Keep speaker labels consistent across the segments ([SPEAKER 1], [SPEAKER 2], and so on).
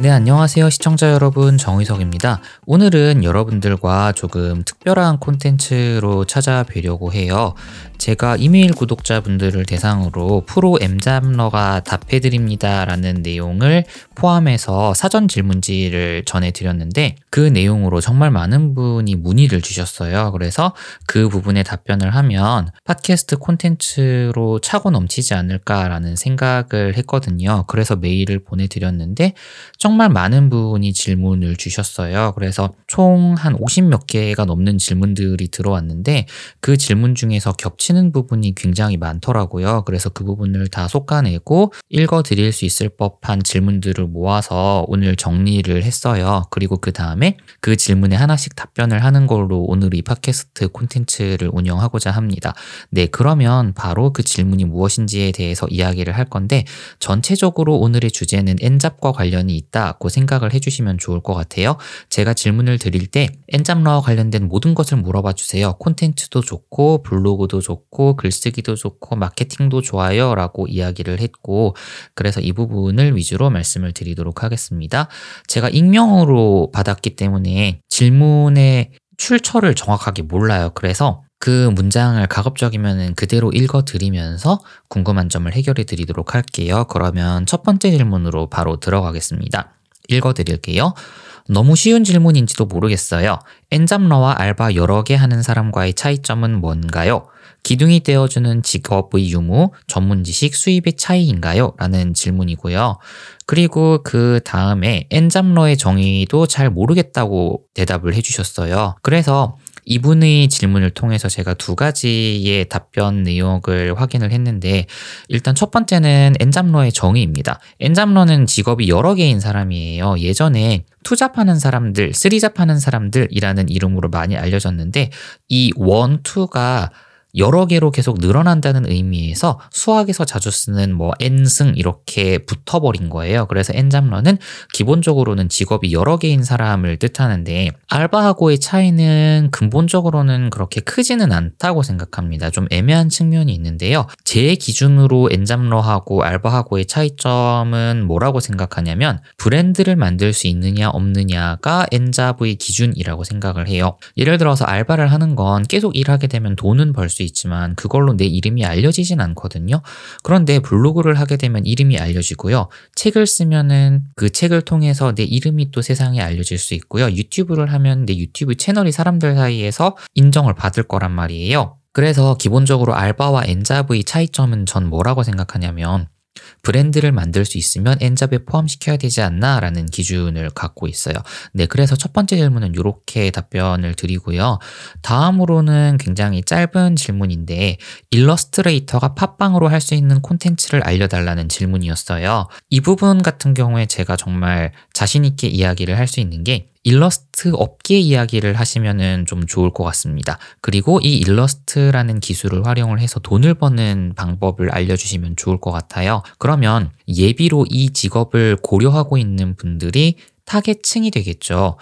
[SPEAKER 1] 네, 안녕하세요. 시청자 여러분. 정의석입니다. 오늘은 여러분들과 조금 특별한 콘텐츠로 찾아뵈려고 해요. 제가 이메일 구독자분들을 대상으로 프로 엠잡러가 답해드립니다 라는 내용을 포함해서 사전 질문지를 전해드렸는데 그 내용으로 정말 많은 분이 문의를 주셨어요. 그래서 그 부분에 답변을 하면 팟캐스트 콘텐츠로 차고 넘치지 않을까라는 생각을 했거든요. 그래서 메일을 보내드렸는데 정말 많은 분이 질문을 주셨어요. 그래서 총 한 50 몇 개가 넘는 질문들이 들어왔는데 그 질문 중에서 겹치는 부분이 굉장히 많더라고요. 그래서 그 부분을 다 솎아내고 읽어 드릴 수 있을 법한 질문들을 모아서 오늘 정리를 했어요. 그리고 그 다음에 그 질문에 하나씩 답변을 하는 걸로 오늘 이 팟캐스트 콘텐츠를 운영하고자 합니다. 네, 그러면 바로 그 질문이 무엇인지에 대해서 이야기를 할 건데 전체적으로 오늘의 주제는 엔잡과 관련이 있다고 생각을 해주시면 좋을 것 같아요. 제가 질문을 드릴 때 엔잡러와 관련된 모든 것을 물어봐 주세요. 콘텐츠도 좋고 블로그도 좋고 글쓰기도 좋고 마케팅도 좋아요 라고 이야기를 했고 그래서 이 부분을 위주로 말씀을 드리도록 하겠습니다. 제가 익명으로 받았기 때문에 질문의 출처를 정확하게 몰라요. 그래서 그 문장을 가급적이면 그대로 읽어드리면서 궁금한 점을 해결해 드리도록 할게요. 그러면 첫 번째 질문으로 바로 들어가겠습니다. 읽어드릴게요. 너무 쉬운 질문인지도 모르겠어요. 엔잡러와 알바 여러 개 하는 사람과의 차이점은 뭔가요? 기둥이 떼어주는 직업의 유무, 전문 지식, 수입의 차이인가요? 라는 질문이고요. 그리고 그 다음에 엔잡러의 정의도 잘 모르겠다고 대답을 해주셨어요. 그래서 이분의 질문을 통해서 제가 두 가지의 답변 내용을 확인을 했는데 일단 첫 번째는 엔잡러의 정의입니다. 엔잡러는 직업이 여러 개인 사람이에요. 예전에 투잡하는 사람들, 쓰리잡하는 사람들이라는 이름으로 많이 알려졌는데 이 원, 투가 여러 개로 계속 늘어난다는 의미에서 수학에서 자주 쓰는 뭐 n승 이렇게 붙어버린 거예요. 그래서 n잡러는 기본적으로는 직업이 여러 개인 사람을 뜻하는데 알바하고의 차이는 근본적으로는 그렇게 크지는 않다고 생각합니다. 좀 애매한 측면이 있는데요. 제 기준으로 n잡러하고 알바하고의 차이점은 뭐라고 생각하냐면 브랜드를 만들 수 있느냐 없느냐가 n잡의 기준이라고 생각을 해요. 예를 들어서 알바를 하는 건 계속 일하게 되면 돈은 벌 수 있지만 그걸로 내 이름이 알려지진 않거든요. 그런데 블로그를 하게 되면 이름이 알려지고요. 책을 쓰면은 그 책을 통해서 내 이름이 또 세상에 알려질 수 있고요. 유튜브를 하면 내 유튜브 채널이 사람들 사이에서 인정을 받을 거란 말이에요. 그래서 기본적으로 알바와 엔잡의 차이점은 전 뭐라고 생각하냐면 브랜드를 만들 수 있으면 엔잡에 포함시켜야 되지 않나 라는 기준을 갖고 있어요. 네, 그래서 첫 번째 질문은 이렇게 답변을 드리고요. 다음으로는 굉장히 짧은 질문인데 일러스트레이터가 팟빵으로 할 수 있는 콘텐츠를 알려달라는 질문이었어요. 이 부분 같은 경우에 제가 정말 자신 있게 이야기를 할 수 있는 게 일러스트 업계 이야기를 하시면은 좀 좋을 것 같습니다. 그리고 이 일러스트라는 기술을 활용을 해서 돈을 버는 방법을 알려주시면 좋을 것 같아요. 그러면 예비로 이 직업을 고려하고 있는 분들이 타겟층이 되겠죠.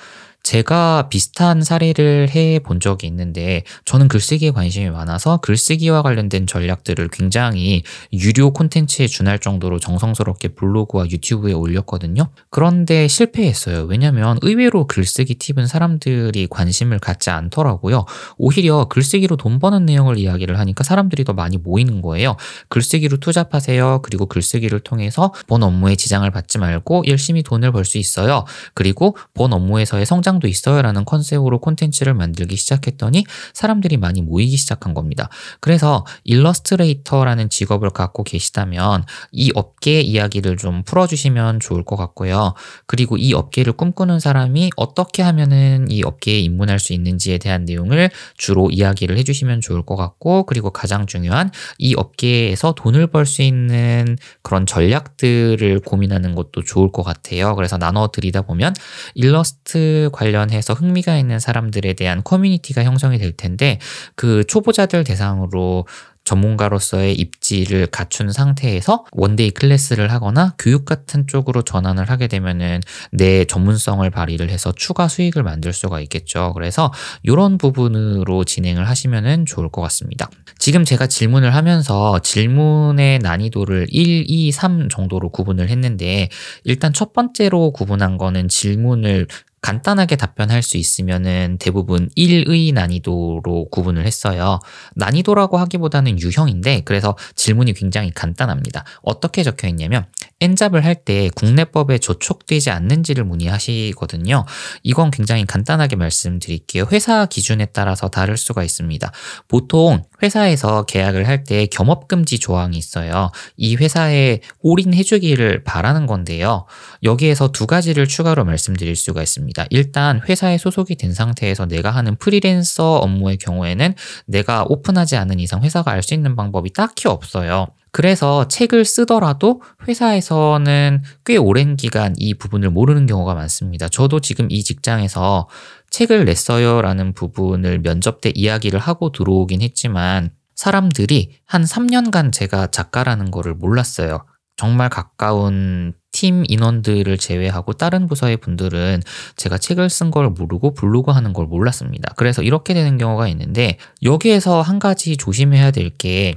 [SPEAKER 1] 제가 비슷한 사례를 해 본 적이 있는데 저는 글쓰기에 관심이 많아서 글쓰기와 관련된 전략들을 굉장히 유료 콘텐츠에 준할 정도로 정성스럽게 블로그와 유튜브에 올렸거든요. 그런데 실패했어요. 왜냐면 의외로 글쓰기 팁은 사람들이 관심을 갖지 않더라고요. 오히려 글쓰기로 돈 버는 내용을 이야기를 하니까 사람들이 더 많이 모이는 거예요. 글쓰기로 투잡하세요. 그리고 글쓰기를 통해서 본 업무에 지장을 받지 말고 열심히 돈을 벌 수 있어요. 그리고 본 업무에서의 성장 성장도 있어요라는 컨셉으로 콘텐츠를 만들기 시작했더니 사람들이 많이 모이기 시작한 겁니다. 그래서 일러스트레이터라는 직업을 갖고 계시다면 이 업계 이야기를 좀 풀어주시면 좋을 것 같고요. 그리고 이 업계를 꿈꾸는 사람이 어떻게 하면은 이 업계에 입문할 수 있는지에 대한 내용을 주로 이야기를 해주시면 좋을 것 같고 그리고 가장 중요한 이 업계에서 돈을 벌 수 있는 그런 전략들을 고민하는 것도 좋을 것 같아요. 그래서 나눠 드리다 보면 일러스트 관련 관련해서 흥미가 있는 사람들에 대한 커뮤니티가 형성이 될 텐데 그 초보자들 대상으로 전문가로서의 입지를 갖춘 상태에서 one-day class를 하거나 교육 같은 쪽으로 전환을 하게 되면은 내 전문성을 발휘를 해서 추가 수익을 만들 수가 있겠죠. 그래서 이런 부분으로 진행을 하시면은 좋을 것 같습니다. 지금 제가 질문을 하면서 질문의 난이도를 1, 2, 3 정도로 구분을 했는데 일단 첫 번째로 구분한 거는 질문을 간단하게 답변할 수 있으면은 대부분 1의 난이도로 구분을 했어요. 난이도라고 하기보다는 유형인데 그래서 질문이 굉장히 간단합니다. 어떻게 적혀 있냐면 엔잡을 할 때 국내법에 저촉되지 않는지를 문의하시거든요. 이건 굉장히 간단하게 말씀드릴게요. 회사 기준에 따라서 다를 수가 있습니다. 보통 회사에서 계약을 할 때 겸업금지 조항이 있어요. 이 회사에 올인해주기를 바라는 건데요. 여기에서 두 가지를 추가로 말씀드릴 수가 있습니다. 일단 회사에 소속이 된 상태에서 내가 하는 프리랜서 업무의 경우에는 내가 오픈하지 않은 이상 회사가 알 수 있는 방법이 딱히 없어요. 그래서 책을 쓰더라도 회사에서는 꽤 오랜 기간 이 부분을 모르는 경우가 많습니다. 저도 지금 이 직장에서 책을 냈어요 라는 부분을 면접 때 이야기를 하고 들어오긴 했지만 사람들이 한 3년간 제가 작가라는 거를 몰랐어요. 정말 가까운 팀 인원들을 제외하고 다른 부서의 분들은 제가 책을 쓴 걸 모르고 블로그 하는 걸 몰랐습니다. 그래서 이렇게 되는 경우가 있는데 여기에서 한 가지 조심해야 될 게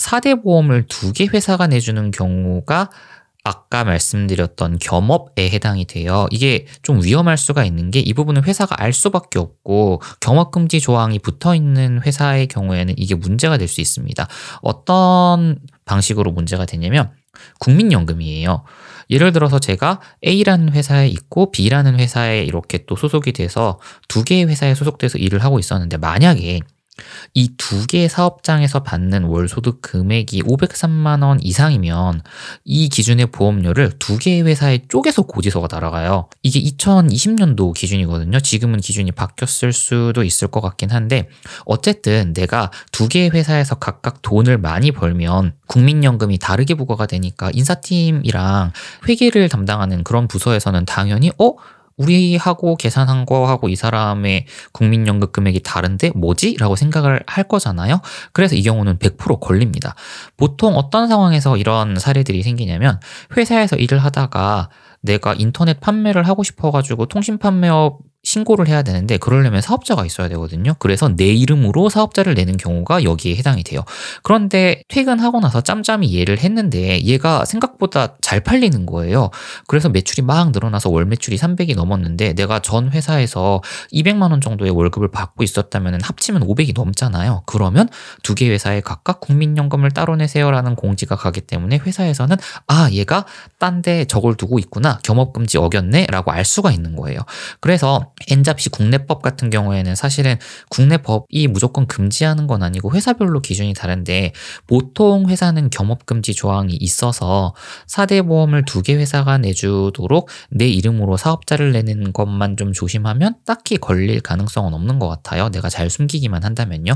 [SPEAKER 1] 4대 보험을 두 개 회사가 내주는 경우가 아까 말씀드렸던 겸업에 해당이 돼요. 이게 좀 위험할 수가 있는 게 이 부분은 회사가 알 수밖에 없고 겸업금지 조항이 붙어 있는 회사의 경우에는 이게 문제가 될 수 있습니다. 어떤 방식으로 문제가 되냐면 국민연금이에요. 예를 들어서 제가 A라는 회사에 있고 B라는 회사에 이렇게 또 소속이 돼서 두 개의 회사에 소속돼서 일을 하고 있었는데 만약에 이 두 개의 사업장에서 받는 월 소득 금액이 503만 원 이상이면 이 기준의 보험료를 두 개의 회사에 쪼개서 고지서가 날아가요. 이게 2020년도 기준이거든요. 지금은 기준이 바뀌었을 수도 있을 것 같긴 한데 어쨌든 내가 두 개의 회사에서 각각 돈을 많이 벌면 국민연금이 다르게 부과가 되니까 인사팀이랑 회계를 담당하는 그런 부서에서는 당연히 어 우리하고 계산한 거하고 이 사람의 국민연금 금액이 다른데 뭐지? 라고 생각을 할 거잖아요. 그래서 이 경우는 100% 걸립니다. 보통 어떤 상황에서 이런 사례들이 생기냐면 회사에서 일을 하다가 내가 인터넷 판매를 하고 싶어가지고 통신 판매업 신고를 해야 되는데 그러려면 사업자가 있어야 되거든요. 그래서 내 이름으로 사업자를 내는 경우가 여기에 해당이 돼요. 그런데 퇴근하고 나서 짬짬이 이해를 했는데 얘가 생각보다 잘 팔리는 거예요. 그래서 매출이 막 늘어나서 월 매출이 300이 넘었는데 내가 전 회사에서 200만 원 정도의 월급을 받고 있었다면 합치면 500이 넘잖아요. 그러면 두 개 회사에 각각 국민연금을 따로 내세요라는 공지가 가기 때문에 회사에서는 아 얘가 딴 데 저걸 두고 있구나 겸업금지 어겼네라고 알 수가 있는 거예요. 그래서 엔잡시 국내법 같은 경우에는 사실은 국내법이 무조건 금지하는 건 아니고 회사별로 기준이 다른데 보통 회사는 겸업금지 조항이 있어서 4대 보험을 두 개 회사가 내주도록 내 이름으로 사업자를 내는 것만 좀 조심하면 딱히 걸릴 가능성은 없는 것 같아요. 내가 잘 숨기기만 한다면요.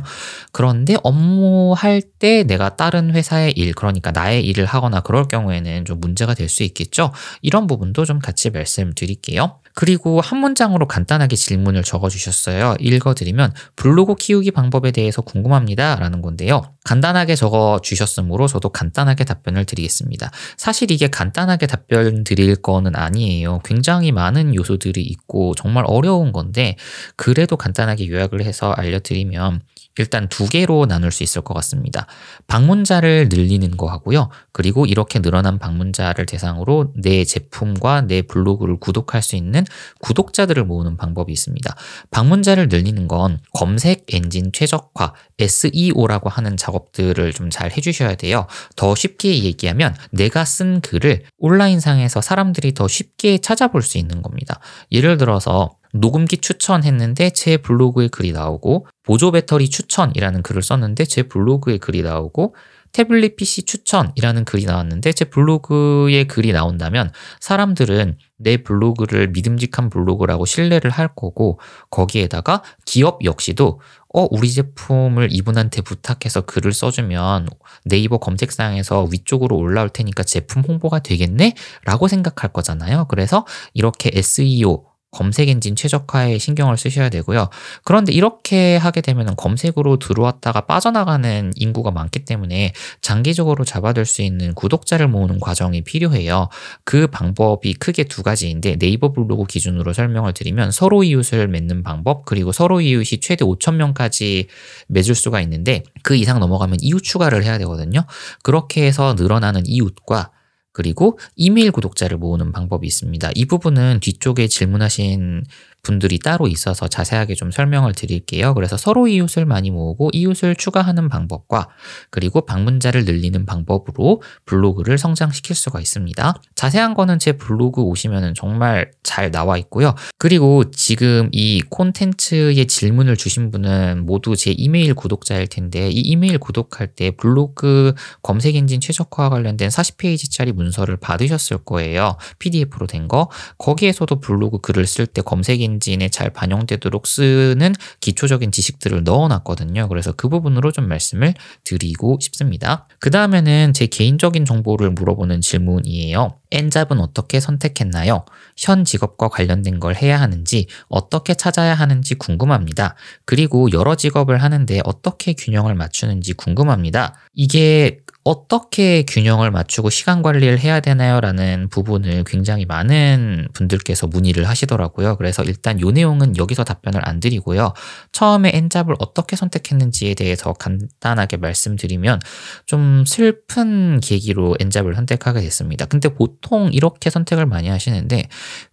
[SPEAKER 1] 그런데 업무할 때 내가 다른 회사의 일, 그러니까 나의 일을 하거나 그럴 경우에는 좀 문제가 될 수 있겠죠. 이런 부분도 좀 같이 말씀드릴게요. 그리고 한 문장으로 간단하게 질문을 적어주셨어요. 읽어드리면 블로그 키우기 방법에 대해서 궁금합니다. 라는 건데요. 간단하게 적어주셨으므로 저도 간단하게 답변을 드리겠습니다. 사실 이게 간단하게 답변 드릴 거는 아니에요. 굉장히 많은 요소들이 있고 정말 어려운 건데 그래도 간단하게 요약을 해서 알려드리면 일단 두 개로 나눌 수 있을 것 같습니다. 방문자를 늘리는 거 하고요. 그리고 이렇게 늘어난 방문자를 대상으로 내 제품과 내 블로그를 구독할 수 있는 구독자들을 모으는 방법이 있습니다. 방문자를 늘리는 건 검색 엔진 최적화, SEO라고 하는 작업들을 좀 잘 해주셔야 돼요. 더 쉽게 얘기하면 내가 쓴 글을 온라인상에서 사람들이 더 쉽게 찾아볼 수 있는 겁니다. 예를 들어서 녹음기 추천했는데 제 블로그에 글이 나오고 보조 배터리 추천이라는 글을 썼는데 제 블로그에 글이 나오고 태블릿 PC 추천이라는 글이 나왔는데 제 블로그에 글이 나온다면 사람들은 내 블로그를 믿음직한 블로그라고 신뢰를 할 거고 거기에다가 기업 역시도 어 우리 제품을 이분한테 부탁해서 글을 써주면 네이버 검색상에서 위쪽으로 올라올 테니까 제품 홍보가 되겠네? 라고 생각할 거잖아요. 그래서 이렇게 SEO 검색 엔진 최적화에 신경을 쓰셔야 되고요. 그런데 이렇게 하게 되면 검색으로 들어왔다가 빠져나가는 인구가 많기 때문에 장기적으로 잡아둘 수 있는 구독자를 모으는 과정이 필요해요. 그 방법이 크게 두 가지인데 네이버 블로그 기준으로 설명을 드리면 서로 이웃을 맺는 방법 그리고 서로 이웃이 최대 5천 명까지 맺을 수가 있는데 그 이상 넘어가면 이웃 추가를 해야 되거든요. 그렇게 해서 늘어나는 이웃과 그리고 이메일 구독자를 모으는 방법이 있습니다. 이 부분은 뒤쪽에 질문하신 분들이 따로 있어서 자세하게 좀 설명을 드릴게요. 그래서 서로 이웃을 많이 모으고 이웃을 추가하는 방법과 그리고 방문자를 늘리는 방법으로 블로그를 성장시킬 수가 있습니다. 자세한 거는 제 블로그 오시면 정말 잘 나와 있고요. 그리고 지금 이 콘텐츠의 질문을 주신 분은 모두 제 이메일 구독자일 텐데 이 이메일 구독할 때 블로그 검색 엔진 최적화와 관련된 40페이지짜리 문서를 받으셨을 거예요. PDF로 된 거. 거기에서도 블로그 글을 쓸 때 검색 엔진 엔진에 잘 반영되도록 쓰는 기초적인 지식들을 넣어놨거든요. 그래서 그 부분으로 좀 말씀을 드리고 싶습니다. 그 다음에는 제 개인적인 정보를 물어보는 질문이에요. N잡은 어떻게 선택했나요? 현 직업과 관련된 걸 해야 하는지, 어떻게 찾아야 하는지 궁금합니다. 그리고 여러 직업을 하는데 어떻게 균형을 맞추는지 궁금합니다. 이게 어떻게 균형을 맞추고 시간 관리를 해야 되나요? 라는 부분을 굉장히 많은 분들께서 문의를 하시더라고요. 그래서 일단 이 내용은 여기서 답변을 안 드리고요. 처음에 N잡을 어떻게 선택했는지에 대해서 간단하게 말씀드리면 좀 슬픈 계기로 N잡을 선택하게 됐습니다. 근데 보통 이렇게 선택을 많이 하시는데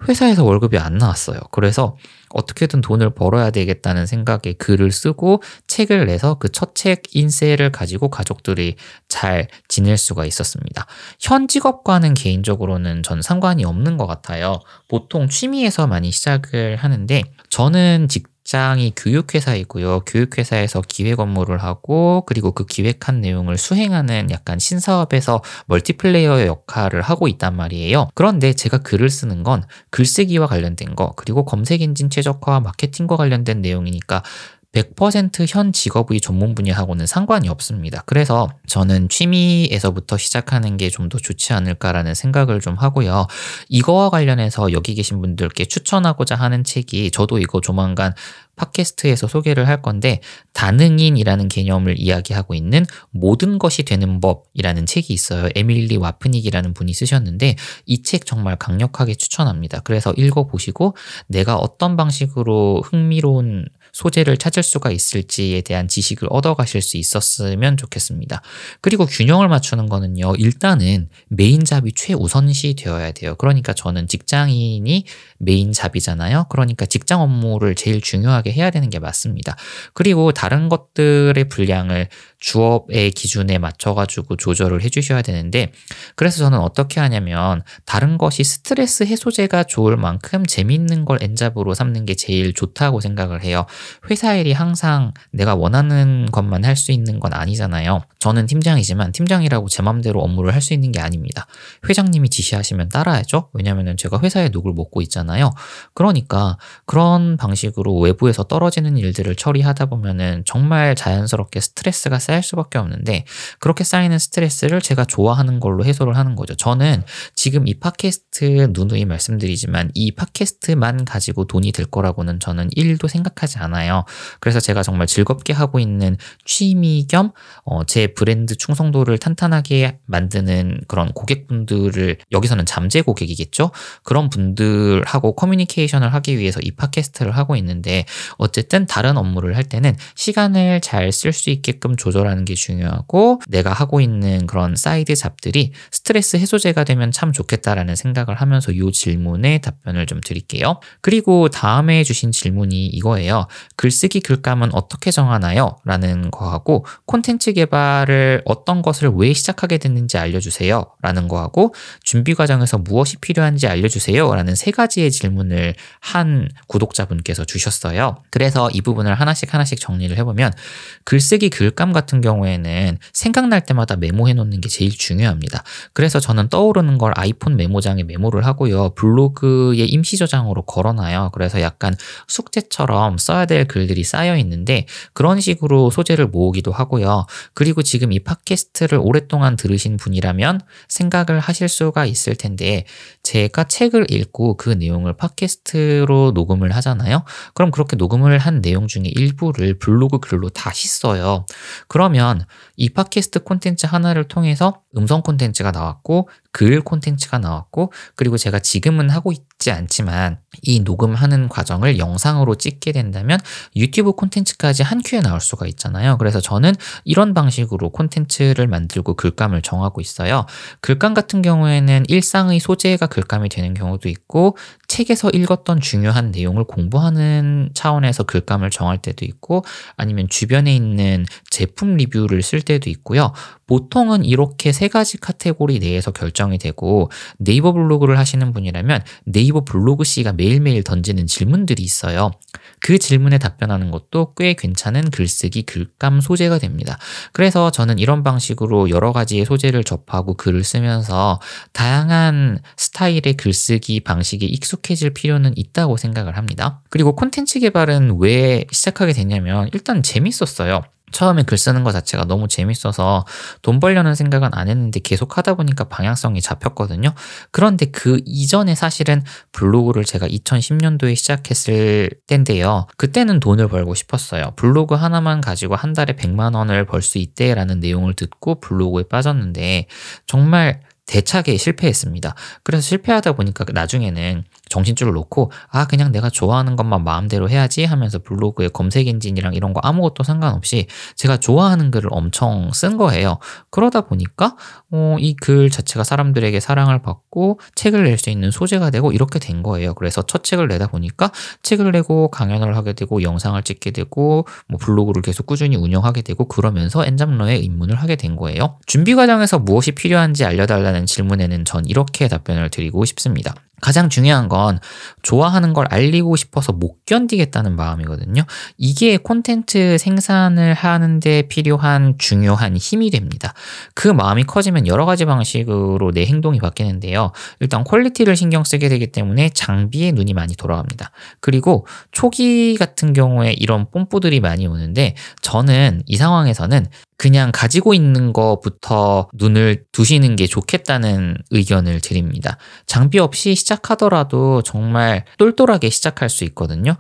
[SPEAKER 1] 회사에서 월급이 안 나왔어요. 그래서 어떻게든 돈을 벌어야 되겠다는 생각에 글을 쓰고 책을 내서 그 첫 책 인쇄를 가지고 가족들이 잘 지낼 수가 있었습니다. 현 직업과는 개인적으로는 전 상관이 없는 것 같아요. 보통 취미에서 많이 시작을 하는데 저는 직 직장이 교육회사이고요. 교육회사에서 기획 업무를 하고 그리고 그 기획한 내용을 수행하는 약간 신사업에서 멀티플레이어의 역할을 하고 있단 말이에요. 그런데 제가 글을 쓰는 건 글쓰기와 관련된 거 그리고 검색 엔진 최적화와 마케팅과 관련된 내용이니까 100%현 직업의 전문 분야하고는 상관이 없습니다. 그래서 저는 취미에서부터 시작하는 게 좀 더 좋지 않을까라는 생각을 좀 하고요. 이거와 관련해서 여기 계신 분들께 추천하고자 하는 책이 저도 이거 조만간 팟캐스트에서 소개를 할 건데 다능인이라는 개념을 이야기하고 있는 모든 것이 되는 법이라는 책이 있어요. 에밀리 와프닉이라는 분이 쓰셨는데 이 책 정말 강력하게 추천합니다. 그래서 읽어보시고 내가 어떤 방식으로 흥미로운 소재를 찾을 수가 있을지에 대한 지식을 얻어가실 수 있었으면 좋겠습니다. 그리고 균형을 맞추는 거는요, 일단은 main job이 최우선시 되어야 돼요. 그러니까 저는 직장인이 main job이잖아요. 그러니까 직장 업무를 제일 중요하게 해야 되는 게 맞습니다. 그리고 다른 것들의 분량을 주업의 기준에 맞춰가지고 조절을 해주셔야 되는데, 그래서 저는 어떻게 하냐면, 다른 것이 스트레스 해소제가 좋을 만큼 재밌는 걸 N잡으로 삼는 게 제일 좋다고 생각을 해요. 회사 일이 항상 내가 원하는 것만 할 수 있는 건 아니잖아요. 저는 팀장이지만 팀장이라고 제 맘대로 업무를 할 수 있는 게 아닙니다. 회장님이 지시하시면 따라야죠. 왜냐면은 제가 회사의 녹을 먹고 있잖아요. 그러니까 그런 방식으로 외부에서 떨어지는 일들을 처리하다 보면은 정말 자연스럽게 스트레스가 쌓일 수밖에 없는데 그렇게 쌓이는 스트레스를 제가 좋아하는 걸로 해소를 하는 거죠. 저는 지금 이 팟캐스트 누누이 말씀드리지만 이 팟캐스트만 가지고 돈이 될 거라고는 저는 1도 생각하지 않아요. 그래서 제가 정말 즐겁게 하고 있는 취미 겸 제 어, 브랜드 충성도를 탄탄하게 만드는 그런 고객분들을 여기서는 잠재 고객이겠죠? 그런 분들하고 커뮤니케이션을 하기 위해서 이 팟캐스트를 하고 있는데 어쨌든 다른 업무를 할 때는 시간을 잘 쓸 수 있게끔 조절하는 게 중요하고 내가 하고 있는 그런 side job들이 스트레스 해소제가 되면 참 좋겠다라는 생각을 하면서 이 질문에 답변을 좀 드릴게요. 그리고 다음에 주신 질문이 이거예요. 글쓰기 글감은 어떻게 정하나요? 라는 거하고 콘텐츠 개발을 어떤 것을 왜 시작하게 됐는지 알려주세요. 라는 거하고 준비 과정에서 무엇이 필요한지 알려주세요. 라는 세 가지의 질문을 한 구독자분께서 주셨어요. 그래서 이 부분을 하나씩 하나씩 정리를 해보면 글쓰기 글감 같은 경우에는 생각날 때마다 메모해 놓는 게 제일 중요합니다. 그래서 저는 떠오르는 걸 아이폰 메모장에 메모를 하고요. 블로그에 임시 저장으로 걸어놔요. 그래서 약간 숙제처럼 써야 될 글들이 쌓여 있는데 그런 식으로 소재를 모으기도 하고요. 그리고 지금 이 팟캐스트를 오랫동안 들으신 분이라면 생각을 하실 수가 있을 텐데 제가 책을 읽고 그 내용을 팟캐스트로 녹음을 하잖아요. 그럼 그렇게 녹음을 한 내용 중에 일부를 블로그 글로 다시 써요. 그러면 이 팟캐스트 콘텐츠 하나를 통해서 음성 콘텐츠가 나왔고 글 콘텐츠가 나왔고 그리고 제가 지금은 하고 있지 않지만 이 녹음하는 과정을 영상으로 찍게 된다면 유튜브 콘텐츠까지 한 큐에 나올 수가 있잖아요. 그래서 저는 이런 방식으로 콘텐츠를 만들고 글감을 정하고 있어요. 글감 같은 경우에는 일상의 소재가 글감이 되는 경우도 있고 책에서 읽었던 중요한 내용을 공부하는 차원에서 글감을 정할 때도 있고 아니면 주변에 있는 제품 리뷰를 쓸 때도 있고요. 보통은 이렇게 세 가지 카테고리 내에서 결정이 되고 네이버 블로그를 하시는 분이라면 네이버 블로그 씨가 매일매일 던지는 질문들이 있어요. 그 질문에 답변하는 것도 꽤 괜찮은 글쓰기 글감 소재가 됩니다. 그래서 저는 이런 방식으로 여러 가지의 소재를 접하고 글을 쓰면서 다양한 스타일의 글쓰기 방식에 익숙해질 필요는 있다고 생각을 합니다. 그리고 콘텐츠 개발은 왜 시작하게 됐냐면 일단 재밌었어요. 처음에 글 쓰는 것 자체가 너무 재밌어서 돈 벌려는 생각은 안 했는데 계속 하다 보니까 방향성이 잡혔거든요. 그런데 그 이전에 사실은 블로그를 제가 2010년도에 시작했을 때인데요. 그때는 돈을 벌고 싶었어요. 블로그 하나만 가지고 한 달에 100만 원을 벌 수 있대라는 내용을 듣고 블로그에 빠졌는데 정말 대차게 실패했습니다. 그래서 실패하다 보니까 나중에는 정신줄을 놓고 아 그냥 내가 좋아하는 것만 마음대로 해야지 하면서 블로그에 검색 엔진이랑 이런 거 아무것도 상관없이 제가 좋아하는 글을 엄청 쓴 거예요. 그러다 보니까 어, 이 글 자체가 사람들에게 사랑을 받고 책을 낼 수 있는 소재가 되고 이렇게 된 거예요. 그래서 첫 책을 내다 보니까 책을 내고 강연을 하게 되고 영상을 찍게 되고 뭐 블로그를 계속 꾸준히 운영하게 되고 그러면서 엔잡러에 입문을 하게 된 거예요. 준비 과정에서 무엇이 필요한지 알려달라는 질문에는 전 이렇게 답변을 드리고 싶습니다. 가장 중요한 건 좋아하는 걸 알리고 싶어서 못 견디겠다는 마음이거든요. 이게 콘텐츠 생산을 하는데 필요한 중요한 힘이 됩니다. 그 마음이 커지면 여러 가지 방식으로 내 행동이 바뀌는데요. 일단 퀄리티를 신경 쓰게 되기 때문에 장비에 눈이 많이 돌아갑니다. 그리고 초기 같은 경우에 이런 뽐뿌들이 많이 오는데 저는 이 상황에서는 그냥 가지고 있는 것부터 눈을 두시는 게 좋겠다는 의견을 드립니다. 장비 없이 시작하더라도 정말 똘똘하게 시작할 수 있거든요.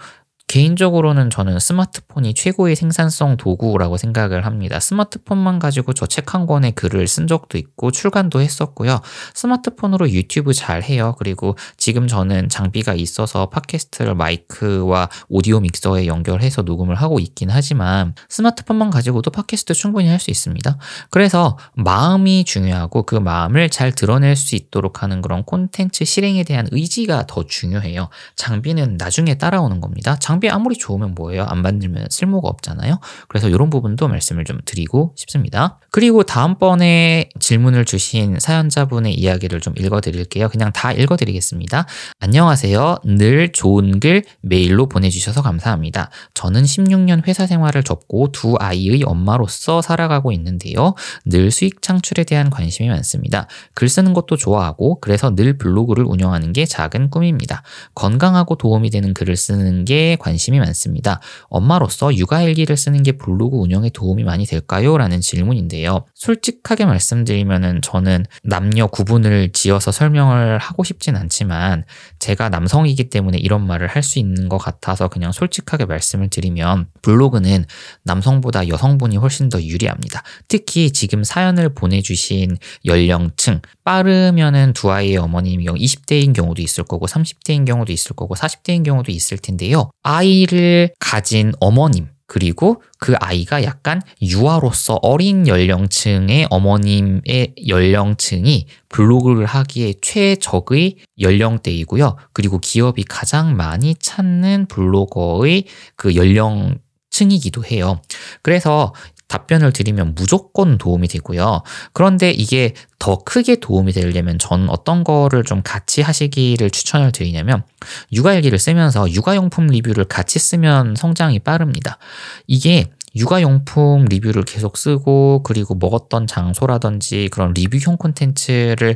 [SPEAKER 1] 개인적으로는 저는 스마트폰이 최고의 생산성 도구라고 생각을 합니다. 스마트폰만 가지고 저 책 한 권의 글을 쓴 적도 있고 출간도 했었고요. 스마트폰으로 유튜브 잘 해요. 그리고 지금 저는 장비가 있어서 팟캐스트를 마이크와 오디오 믹서에 연결해서 녹음을 하고 있긴 하지만 스마트폰만 가지고도 팟캐스트 충분히 할 수 있습니다. 그래서 마음이 중요하고 그 마음을 잘 드러낼 수 있도록 하는 그런 콘텐츠 실행에 대한 의지가 더 중요해요. 장비는 나중에 따라오는 겁니다. 장비 장비 아무리 좋으면 뭐예요? 안 만들면 쓸모가 없잖아요. 그래서 이런 부분도 말씀을 좀 드리고 싶습니다. 그리고 다음번에 질문을 주신 사연자분의 이야기를 좀 읽어드릴게요. 그냥 다 읽어드리겠습니다. 안녕하세요. 늘 좋은 글 메일로 보내주셔서 감사합니다. 저는 16년 회사 생활을 접고 두 아이의 엄마로서 살아가고 있는데요. 늘 수익 창출에 대한 관심이 많습니다. 글 쓰는 것도 좋아하고 그래서 늘 블로그를 운영하는 게 작은 꿈입니다. 건강하고 도움이 되는 글을 쓰는 게 관심이 많습니다. 엄마로서 육아일기를 쓰는 게 블로그 운영에 도움이 많이 될까요? 라는 질문인데요. 솔직하게 말씀드리면은 저는 남녀 구분을 지어서 설명을 하고 싶진 않지만 제가 남성이기 때문에 이런 말을 할 수 있는 것 같아서 그냥 솔직하게 말씀을 드리면 블로그는 남성보다 여성분이 훨씬 더 유리합니다. 특히 지금 사연을 보내주신 연령층 빠르면은 두 아이의 어머님이 20대인 경우도 있을 거고 30대인 경우도 있을 거고 40대인 경우도 있을 텐데요. 아이를 가진 어머님 그리고 그 아이가 약간 유아로서 어린 연령층의 어머님의 연령층이 블로그를 하기에 최적의 연령대이고요. 그리고 기업이 가장 많이 찾는 블로거의 그 연령 층이기도 해요. 그래서 답변을 드리면 무조건 도움이 되고요. 그런데 이게 더 크게 도움이 되려면 저는 어떤 거를 좀 같이 하시기를 추천을 드리냐면 육아일기를 쓰면서 육아용품 리뷰를 같이 쓰면 성장이 빠릅니다. 이게 육아용품 리뷰를 계속 쓰고 그리고 먹었던 장소라든지 그런 리뷰형 콘텐츠를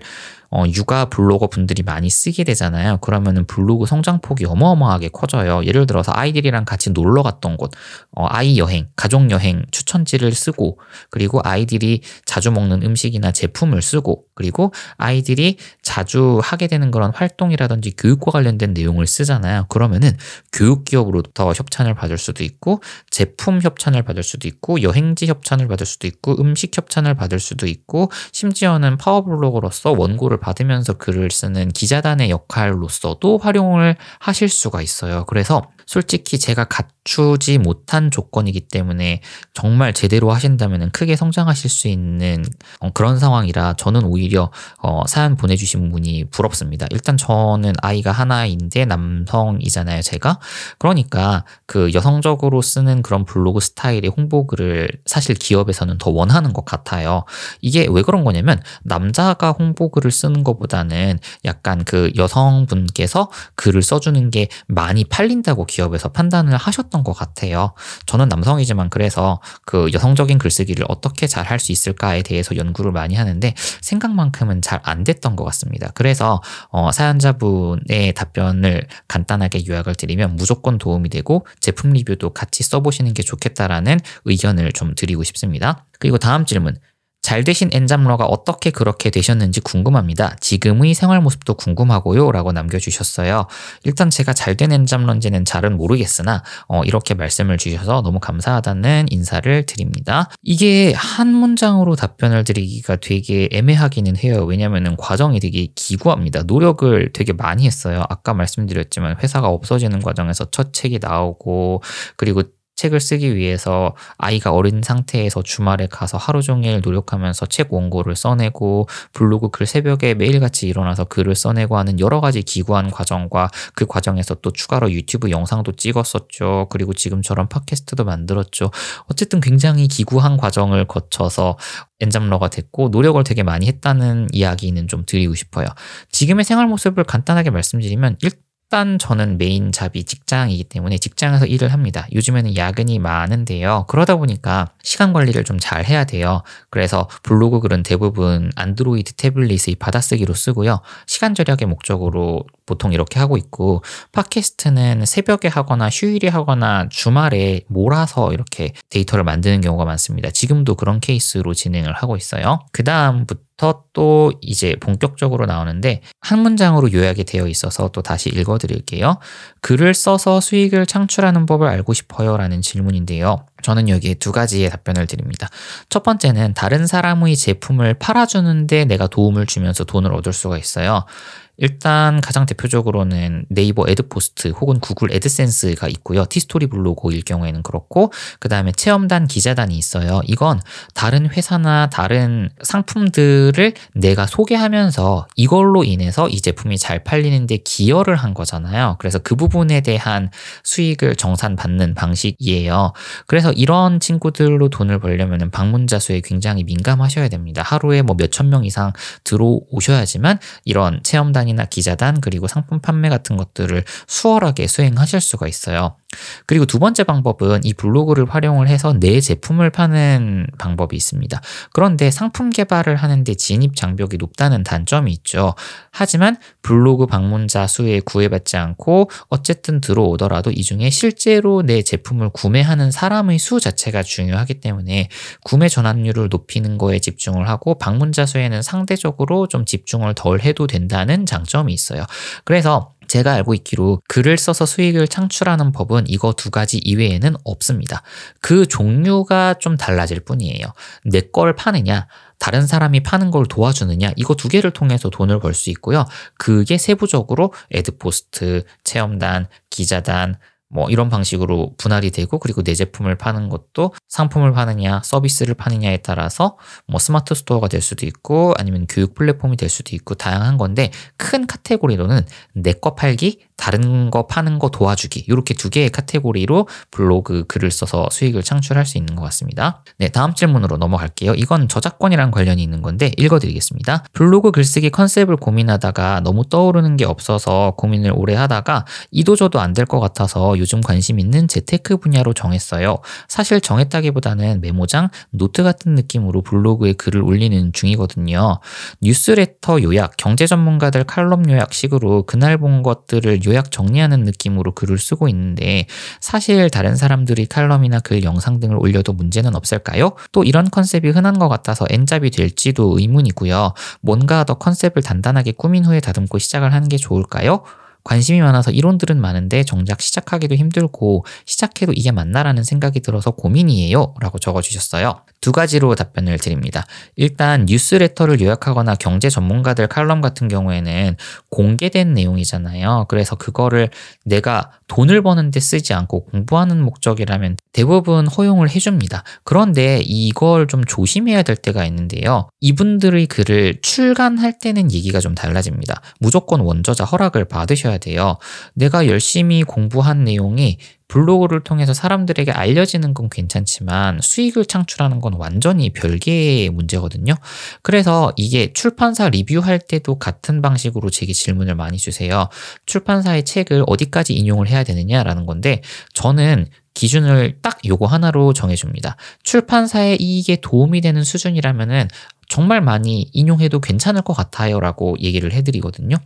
[SPEAKER 1] 어, 육아 블로거 분들이 많이 쓰게 되잖아요. 그러면은 블로그 성장폭이 어마어마하게 커져요. 예를 들어서 아이들이랑 같이 놀러 갔던 곳, 어, 아이 여행, 가족 여행 추천지를 쓰고, 그리고 아이들이 자주 먹는 음식이나 제품을 쓰고, 그리고 아이들이 자주 하게 되는 그런 활동이라든지 교육과 관련된 내용을 쓰잖아요. 그러면은 교육 기업으로부터 협찬을 받을 수도 있고, 제품 협찬을 받을 수도 있고, 여행지 협찬을 받을 수도 있고, 음식 협찬을 받을 수도 있고, 심지어는 파워블로거로서 원고를 받으면서 글을 쓰는 기자단의 역할로서도 활용을 하실 수가 있어요. 그래서 솔직히 제가 갖추지 못한 조건이기 때문에 정말 제대로 하신다면 크게 성장하실 수 있는 어, 그런 상황이라 저는 오히려 어, 사연 보내주신 분이 부럽습니다. 일단 저는 아이가 하나인데 남성이잖아요, 제가. 그러니까 그 여성적으로 쓰는 그런 블로그 스타일의 홍보글을 사실 기업에서는 더 원하는 것 같아요. 이게 왜 그런 거냐면 남자가 홍보글을 쓰는 것보다는 약간 그 여성분께서 글을 써주는 게 많이 팔린다고 기업에서 판단을 하셨던 것 같아요. 저는 남성이지만 그래서 그 여성적인 글쓰기를 어떻게 잘 할 수 있을까에 대해서 연구를 많이 하는데 생각만큼은 잘 안 됐던 것 같습니다. 그래서 어, 사연자분의 답변을 간단하게 요약을 드리면 무조건 도움이 되고 제품 리뷰도 같이 써보시는 게 좋겠다라는 의견을 좀 드리고 싶습니다. 그리고 다음 질문. 잘 되신 엔잡러가 어떻게 그렇게 되셨는지 궁금합니다. 지금의 생활 모습도 궁금하고요. 라고 남겨주셨어요. 일단 제가 잘 된 엔잡러인지는 잘은 모르겠으나, 어, 이렇게 말씀을 주셔서 너무 감사하다는 인사를 드립니다. 이게 한 문장으로 답변을 드리기가 되게 애매하기는 해요. 왜냐면은 과정이 되게 기구합니다. 노력을 되게 많이 했어요. 아까 말씀드렸지만 회사가 없어지는 과정에서 첫 책이 나오고, 그리고 책을 쓰기 위해서 아이가 어린 상태에서 주말에 가서 하루 종일 노력하면서 책 원고를 써내고 블로그 글 새벽에 매일같이 일어나서 글을 써내고 하는 여러 가지 기구한 과정과 그 과정에서 또 추가로 유튜브 영상도 찍었었죠. 그리고 지금처럼 팟캐스트도 만들었죠. 어쨌든 굉장히 기구한 과정을 거쳐서 엔잡러가 됐고 노력을 되게 많이 했다는 이야기는 좀 드리고 싶어요. 지금의 생활 모습을 간단하게 말씀드리면 일 일단 저는 메인 잡이 직장이기 때문에 직장에서 일을 합니다. 요즘에는 야근이 많은데요. 그러다 보니까 시간 관리를 좀 잘 해야 돼요. 그래서 블로그 글은 대부분 안드로이드 태블릿의 받아쓰기로 쓰고요. 시간 절약의 목적으로 보통 이렇게 하고 있고 팟캐스트는 새벽에 하거나 휴일에 하거나 주말에 몰아서 이렇게 데이터를 만드는 경우가 많습니다. 지금도 그런 케이스로 진행을 하고 있어요. 그 다음부터 또 이제 본격적으로 나오는데 한 문장으로 요약이 되어 있어서 또 다시 읽어 드릴게요. 글을 써서 수익을 창출하는 법을 알고 싶어요 라는 질문인데요. 저는 여기에 두 가지의 답변을 드립니다. 첫 번째는 다른 사람의 제품을 팔아주는데 내가 도움을 주면서 돈을 얻을 수가 있어요. 일단 가장 대표적으로는 네이버 애드포스트 혹은 구글 애드센스가 있고요. 티스토리 블로그일 경우에는 그렇고 그 다음에 체험단 기자단이 있어요. 이건 다른 회사나 다른 상품들을 내가 소개하면서 이걸로 인해서 이 제품이 잘 팔리는데 기여를 한 거잖아요. 그래서 그 부분에 대한 수익을 정산받는 방식이에요. 그래서 이런 친구들로 돈을 벌려면 방문자 수에 굉장히 민감하셔야 됩니다. 하루에 뭐 몇천 명 이상 들어오셔야지만 이런 체험단 판매단이나 기자단 그리고 상품 판매 같은 것들을 수월하게 수행하실 수가 있어요. 그리고 두 번째 방법은 이 블로그를 활용을 해서 내 제품을 파는 방법이 있습니다. 그런데 상품 개발을 하는데 진입 장벽이 높다는 단점이 있죠. 하지만 블로그 방문자 수에 구애받지 않고 어쨌든 들어오더라도 이 중에 실제로 내 제품을 구매하는 사람의 수 자체가 중요하기 때문에 구매 전환율을 높이는 거에 집중을 하고 방문자 수에는 상대적으로 좀 집중을 덜 해도 된다는 장점이 있어요. 그래서 제가 알고 있기로 글을 써서 수익을 창출하는 법은 이거 두 가지 이외에는 없습니다. 그 종류가 좀 달라질 뿐이에요. 내 걸 파느냐, 다른 사람이 파는 걸 도와주느냐, 이거 두 개를 통해서 돈을 벌 수 있고요. 그게 세부적으로 애드포스트, 체험단, 기자단, 뭐 이런 방식으로 분할이 되고 그리고 내 제품을 파는 것도 상품을 파느냐 서비스를 파느냐에 따라서 뭐 스마트 스토어가 될 수도 있고 아니면 교육 플랫폼이 될 수도 있고 다양한 건데 큰 카테고리로는 내 거 팔기, 다른 거 파는 거 도와주기 이렇게 두 개의 카테고리로 블로그 글을 써서 수익을 창출할 수 있는 것 같습니다. 네, 다음 질문으로 넘어갈게요. 이건 저작권이랑 관련이 있는 건데 읽어드리겠습니다. 블로그 글쓰기 컨셉을 고민하다가 너무 떠오르는 게 없어서 고민을 오래 하다가 이도저도 안 될 것 같아서 요즘 관심 있는 재테크 분야로 정했어요. 사실 정했다기보다는 메모장, 노트 같은 느낌으로 블로그에 글을 올리는 중이거든요. 뉴스레터 요약, 경제 전문가들 칼럼 요약식으로 그날 본 것들을 요약 정리하는 느낌으로 글을 쓰고 있는데 사실 다른 사람들이 칼럼이나 글 영상 등을 올려도 문제는 없을까요? 또 이런 컨셉이 흔한 것 같아서 N잡이 될지도 의문이고요. 뭔가 더 컨셉을 단단하게 꾸민 후에 다듬고 시작을 하는 게 좋을까요? 관심이 많아서 이론들은 많은데 정작 시작하기도 힘들고 시작해도 이게 맞나라는 생각이 들어서 고민이에요. 라고 적어주셨어요. 두 가지로 답변을 드립니다. 일단 뉴스레터를 요약하거나 경제 전문가들 칼럼 같은 경우에는 공개된 내용이잖아요. 그래서 그거를 내가 돈을 버는데 쓰지 않고 공부하는 목적이라면 대부분 허용을 해줍니다. 그런데 이걸 좀 조심해야 될 때가 있는데요. 이분들의 글을 출간할 때는 얘기가 좀 달라집니다. 무조건 원저자 허락을 받으셔야 돼요. 내가 열심히 공부한 내용이 블로그를 통해서 사람들에게 알려지는 건 괜찮지만 수익을 창출하는 건 완전히 별개의 문제거든요. 그래서 이게 출판사 리뷰할 때도 같은 방식으로 제게 질문을 많이 주세요. 출판사의 책을 어디까지 인용을 해야 되느냐라는 건데 저는 기준을 딱 요거 하나로 정해줍니다. 출판사의 이익에 도움이 되는 수준이라면은 정말 많이 인용해도 괜찮을 것 같아요 라고 얘기를 해드리거든요.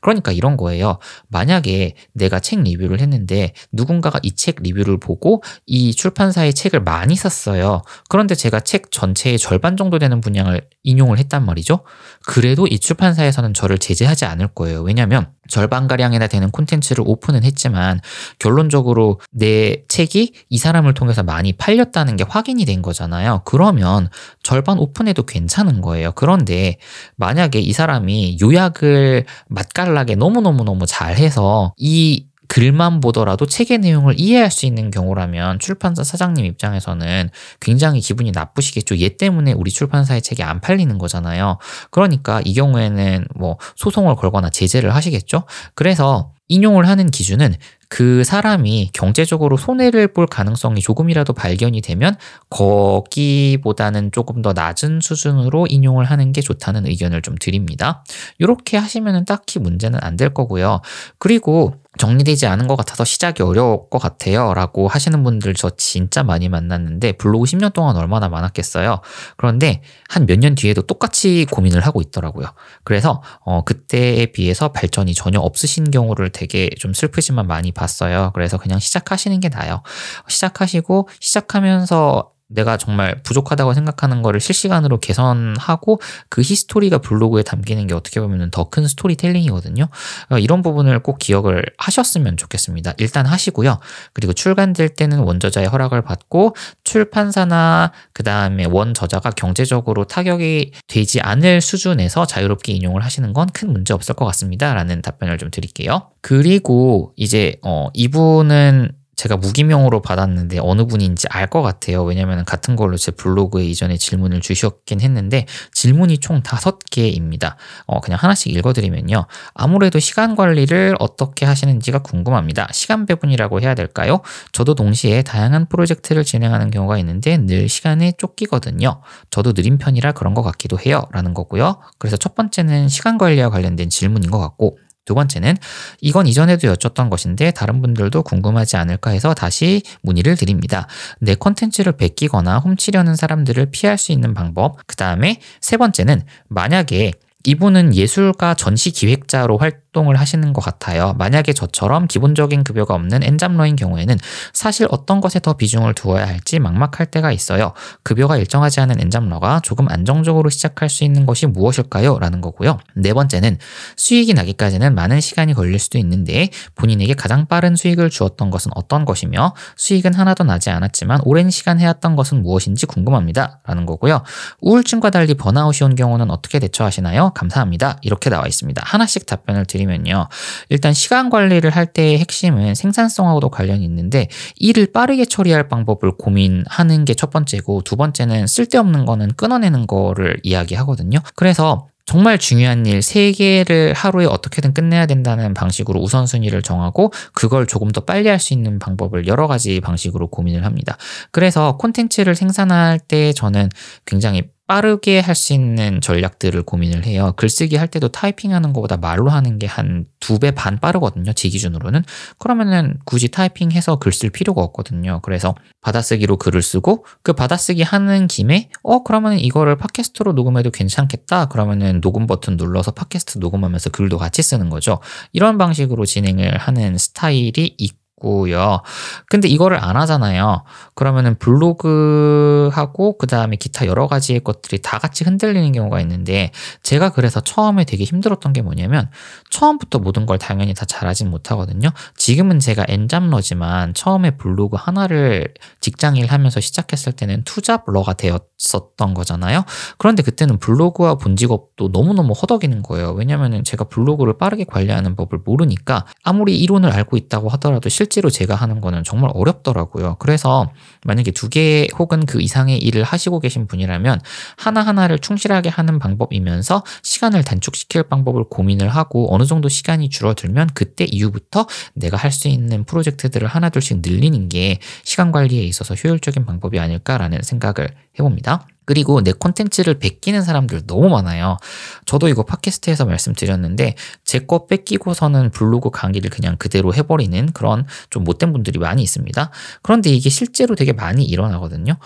[SPEAKER 1] 그러니까 이런 거예요. 만약에 내가 책 리뷰를 했는데 누군가가 이 책 리뷰를 보고 이 출판사의 책을 많이 샀어요. 그런데 제가 책 전체의 절반 정도 되는 분량을 인용을 했단 말이죠. 그래도 이 출판사에서는 저를 제재하지 않을 거예요. 왜냐하면 절반가량이나 되는 콘텐츠를 오픈은 했지만 결론적으로 내 책이 이 사람을 통해서 많이 팔렸다는 게 확인이 된 거잖아요. 그러면 절반 오픈해도 괜찮 은 거예요. 그런데 만약에 이 사람이 요약을 맛깔나게 너무너무너무 잘해서 이 글만 보더라도 책의 내용을 이해할 수 있는 경우라면 출판사 사장님 입장에서는 굉장히 기분이 나쁘시겠죠. 얘 때문에 우리 출판사의 책이 안 팔리는 거잖아요. 그러니까 이 경우에는 뭐 소송을 걸거나 제재를 하시겠죠. 그래서 인용을 하는 기준은 그 사람이 경제적으로 손해를 볼 가능성이 조금이라도 발견이 되면 거기보다는 조금 더 낮은 수준으로 인용을 하는 게 좋다는 의견을 좀 드립니다. 이렇게 하시면 딱히 문제는 안 될 거고요. 그리고 정리되지 않은 것 같아서 시작이 어려울 것 같아요. 라고 하시는 분들 저 진짜 많이 만났는데 블로그 10년 동안 얼마나 많았겠어요. 그런데 한 몇 년 뒤에도 똑같이 고민을 하고 있더라고요. 그래서 어, 그때에 비해서 발전이 전혀 없으신 경우를 되게 좀 슬프지만 많이 봤어요. 그래서 그냥 시작하시는 게 나아요. 시작하시고 시작하면서 내가 정말 부족하다고 생각하는 거를 실시간으로 개선하고 그 히스토리가 블로그에 담기는 게 어떻게 보면 더 큰 스토리텔링이거든요. 어, 이런 부분을 꼭 기억을 하셨으면 좋겠습니다. 일단 하시고요. 그리고 출간될 때는 원저자의 허락을 받고 출판사나 그 다음에 원저자가 경제적으로 타격이 되지 않을 수준에서 자유롭게 인용을 하시는 건 큰 문제 없을 것 같습니다. 라는 답변을 좀 드릴게요. 그리고 이제 어, 이분은 제가 무기명으로 받았는데 어느 분인지 알 것 같아요. 왜냐면 같은 걸로 제 블로그에 이전에 질문을 주셨긴 했는데 질문이 총 다섯 개입니다. 어, 그냥 하나씩 읽어드리면요. 아무래도 시간 관리를 어떻게 하시는지가 궁금합니다. 시간 배분이라고 해야 될까요? 저도 동시에 다양한 프로젝트를 진행하는 경우가 있는데 늘 시간에 쫓기거든요. 저도 느린 편이라 그런 것 같기도 해요. 라는 거고요. 그래서 첫 번째는 시간 관리와 관련된 질문인 것 같고 두 번째는 이건 이전에도 여쭸던 것인데 다른 분들도 궁금하지 않을까 해서 다시 문의를 드립니다. 내 컨텐츠를 베끼거나 훔치려는 사람들을 피할 수 있는 방법. 그 다음에 세 번째는 만약에 이분은 예술가 전시 기획자로 활동을 하시는 것 같아요. 만약에 저처럼 기본적인 급여가 없는 N잡러인 경우에는 사실 어떤 것에 더 비중을 두어야 할지 막막할 때가 있어요. 급여가 일정하지 않은 N잡러가 조금 안정적으로 시작할 수 있는 것이 무엇일까요? 라는 거고요. 네 번째는 수익이 나기까지는 많은 시간이 걸릴 수도 있는데 본인에게 가장 빠른 수익을 주었던 것은 어떤 것이며 수익은 하나도 나지 않았지만 오랜 시간 해왔던 것은 무엇인지 궁금합니다. 라는 거고요. 우울증과 달리 번아웃이 온 경우는 어떻게 대처하시나요? 감사합니다. 이렇게 나와 있습니다. 하나씩 답변을 드리면 요. 일단 시간 관리를 할 때의 핵심은 생산성하고도 관련이 있는데 일을 빠르게 처리할 방법을 고민하는 게 첫 번째고 두 번째는 쓸데없는 거는 끊어내는 거를 이야기하거든요. 그래서 정말 중요한 일 3개를 하루에 어떻게든 끝내야 된다는 방식으로 우선순위를 정하고 그걸 조금 더 빨리 할 수 있는 방법을 여러 가지 방식으로 고민을 합니다. 그래서 콘텐츠를 생산할 때 저는 굉장히 빠르게 할 수 있는 전략들을 고민을 해요. 글쓰기 할 때도 타이핑하는 것보다 말로 하는 게 한 두 배 반 빠르거든요. 제 기준으로는. 그러면은 굳이 타이핑해서 글 쓸 필요가 없거든요. 그래서 받아쓰기로 글을 쓰고 그 받아쓰기 하는 김에 어 그러면 이거를 팟캐스트로 녹음해도 괜찮겠다. 그러면은 녹음 버튼 눌러서 팟캐스트 녹음하면서 글도 같이 쓰는 거죠. 이런 방식으로 진행을 하는 스타일이 있고 고요. 근데 이거를 안 하잖아요. 그러면은 블로그하고 그 다음에 기타 여러 가지의 것들이 다 같이 흔들리는 경우가 있는데 제가 그래서 처음에 되게 힘들었던 게 뭐냐면 처음부터 모든 걸 당연히 다 잘하진 못하거든요. 지금은 제가 엔잡러지만 처음에 블로그 하나를 직장일 하면서 시작했을 때는 투잡러가 되었었던 거잖아요. 그런데 그때는 블로그와 본 직업도 너무너무 허덕이는 거예요. 왜냐면은 제가 블로그를 빠르게 관리하는 법을 모르니까 아무리 이론을 알고 있다고 하더라도 실 실제로 제가 하는 거는 정말 어렵더라고요. 그래서 만약에 두 개 혹은 그 이상의 일을 하시고 계신 분이라면 하나하나를 충실하게 하는 방법이면서 시간을 단축시킬 방법을 고민을 하고 어느 정도 시간이 줄어들면 그때 이후부터 내가 할 수 있는 프로젝트들을 하나둘씩 늘리는 게 시간 관리에 있어서 효율적인 방법이 아닐까라는 생각을 해봅니다. 그리고 내 콘텐츠를 베끼는 사람들 너무 많아요. 저도 이거 팟캐스트에서 말씀드렸는데 제 거 뺏기고서는 블로그 강의를 그냥 그대로 해버리는 그런 좀 못된 분들이 많이 있습니다. 그런데 이게 실제로 되게 많이 일어나거든요.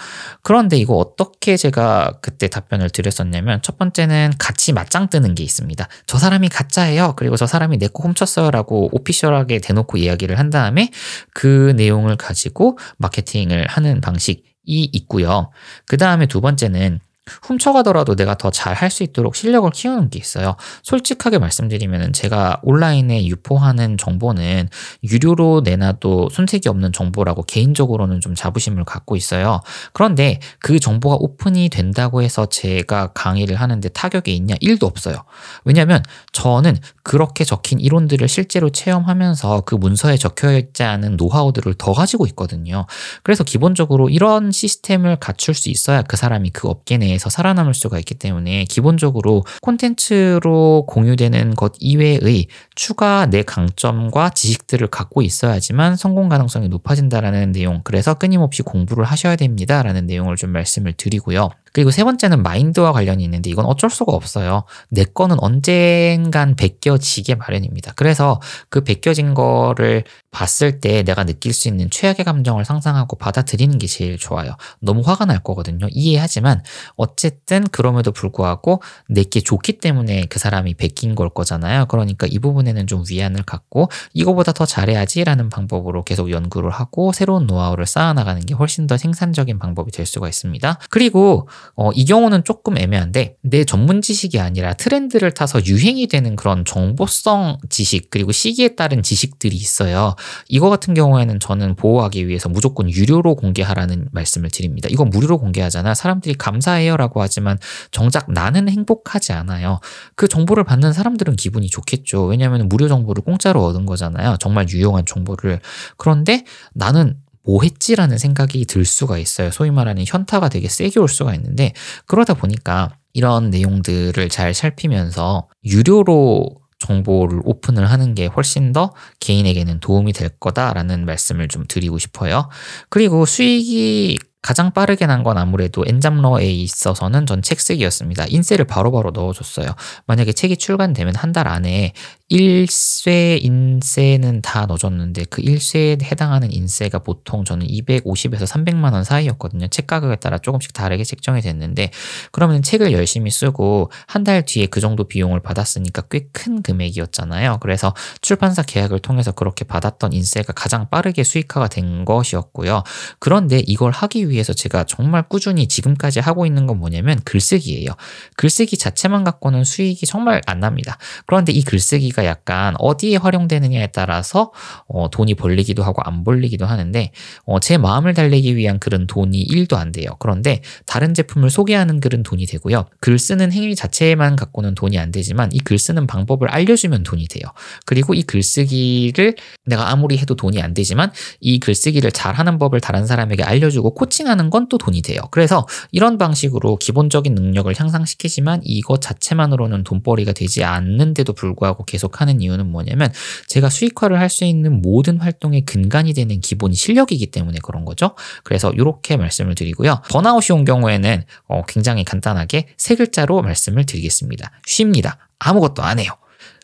[SPEAKER 1] 그런데 이거 어떻게 제가 그때 답변을 드렸었냐면 첫 번째는 같이 맞짱 뜨는 게 있습니다. 저 사람이 가짜예요. 그리고 저 사람이 내 거 훔쳤어요라고 오피셜하게 대놓고 이야기를 한 다음에 그 내용을 가지고 마케팅을 하는 방식 이 있고요. 그 다음에 두 번째는 훔쳐가더라도 내가 더 잘 할 수 있도록 실력을 키우는 게 있어요. 솔직하게 말씀드리면 제가 온라인에 유포하는 정보는 유료로 내놔도 손색이 없는 정보라고 개인적으로는 좀 자부심을 갖고 있어요. 그런데 그 정보가 오픈이 된다고 해서 제가 강의를 하는데 타격이 있냐? 1도 없어요. 왜냐하면 저는 그렇게 적힌 이론들을 실제로 체험하면서 그 문서에 적혀 있지 않은 노하우들을 더 가지고 있거든요. 그래서 기본적으로 이런 시스템을 갖출 수 있어야 그 사람이 그 업계 내에 안에서 살아남을 수가 있기 때문에 기본적으로 콘텐츠로 공유되는 것 이외의 추가 내 강점과 지식들을 갖고 있어야지만 성공 가능성이 높아진다라는 내용 그래서 끊임없이 공부를 하셔야 됩니다라는 내용을 좀 말씀을 드리고요. 그리고 세 번째는 마인드와 관련이 있는데 이건 어쩔 수가 없어요. 내 거는 언젠간 베껴지게 마련입니다. 그래서 그 베껴진 거를 봤을 때 내가 느낄 수 있는 최악의 감정을 상상하고 받아들이는 게 제일 좋아요. 너무 화가 날 거거든요. 이해하지만 어쨌든 그럼에도 불구하고 내게 좋기 때문에 그 사람이 베낀 걸 거잖아요. 그러니까 이 부분에 는 좀 위안을 갖고 이거보다 더 잘해야지라는 방법으로 계속 연구를 하고 새로운 노하우를 쌓아나가는 게 훨씬 더 생산적인 방법이 될 수가 있습니다. 그리고 어, 이 경우는 조금 애매한데 내 전문 지식이 아니라 트렌드를 타서 유행이 되는 그런 정보성 지식 그리고 시기에 따른 지식들이 있어요. 이거 같은 경우에는 저는 보호하기 위해서 무조건 유료로 공개하라는 말씀을 드립니다. 이거 무료로 공개하잖아. 사람들이 감사해요라고 하지만 정작 나는 행복하지 않아요. 그 정보를 받는 사람들은 기분이 좋겠죠. 왜냐하면 무료 정보를 공짜로 얻은 거잖아요. 정말 유용한 정보를. 그런데 나는 뭐 했지라는 생각이 들 수가 있어요. 소위 말하는 현타가 되게 세게 올 수가 있는데 그러다 보니까 이런 내용들을 잘 살피면서 유료로 정보를 오픈을 하는 게 훨씬 더 개인에게는 도움이 될 거다라는 말씀을 좀 드리고 싶어요. 그리고 수익이 가장 빠르게 난 건 아무래도 엔잡러에 있어서는 전 책 쓰기였습니다. 인쇄를 바로바로 바로 넣어줬어요. 만약에 책이 출간되면 한 달 안에 1쇄 인쇄는 다 넣어줬는데 그 1쇄에 해당하는 인쇄가 보통 저는 250에서 300만 원 사이였거든요. 책 가격에 따라 조금씩 다르게 책정이 됐는데 그러면 책을 열심히 쓰고 한 달 뒤에 그 정도 비용을 받았으니까 꽤 큰 금액이었잖아요. 그래서 출판사 계약을 통해서 그렇게 받았던 인쇄가 가장 빠르게 수익화가 된 것이었고요. 그런데 이걸 하기 위해서 제가 정말 꾸준히 지금까지 하고 있는 건 뭐냐면 글쓰기예요. 글쓰기 자체만 갖고는 수익이 정말 안 납니다. 그런데 이 글쓰기가 에너지가 약간 어디에 활용되느냐에 따라서 어, 돈이 벌리기도 하고 안 벌리기도 하는데 어, 제 마음을 달래기 위한 글은 돈이 1도 안 돼요. 그런데 다른 제품을 소개하는 글은 돈이 되고요. 글 쓰는 행위 자체만 갖고는 돈이 안 되지만 이 글 쓰는 방법을 알려주면 돈이 돼요. 그리고 이 글쓰기를 내가 아무리 해도 돈이 안 되지만 이 글쓰기를 잘하는 법을 다른 사람에게 알려주고 코칭하는 건 또 돈이 돼요. 그래서 이런 방식으로 기본적인 능력을 향상시키지만 이것 자체만으로는 돈벌이가 되지 않는데도 불구하고 계속 하는 이유는 뭐냐면 제가 수익화를 할 수 있는 모든 활동의 근간이 되는 기본 실력이기 때문에 그런 거죠. 그래서 이렇게 말씀을 드리고요. 번아웃이 온 경우에는 어, 굉장히 간단하게 세 글자로 말씀을 드리겠습니다. 쉽니다. 아무것도 안 해요.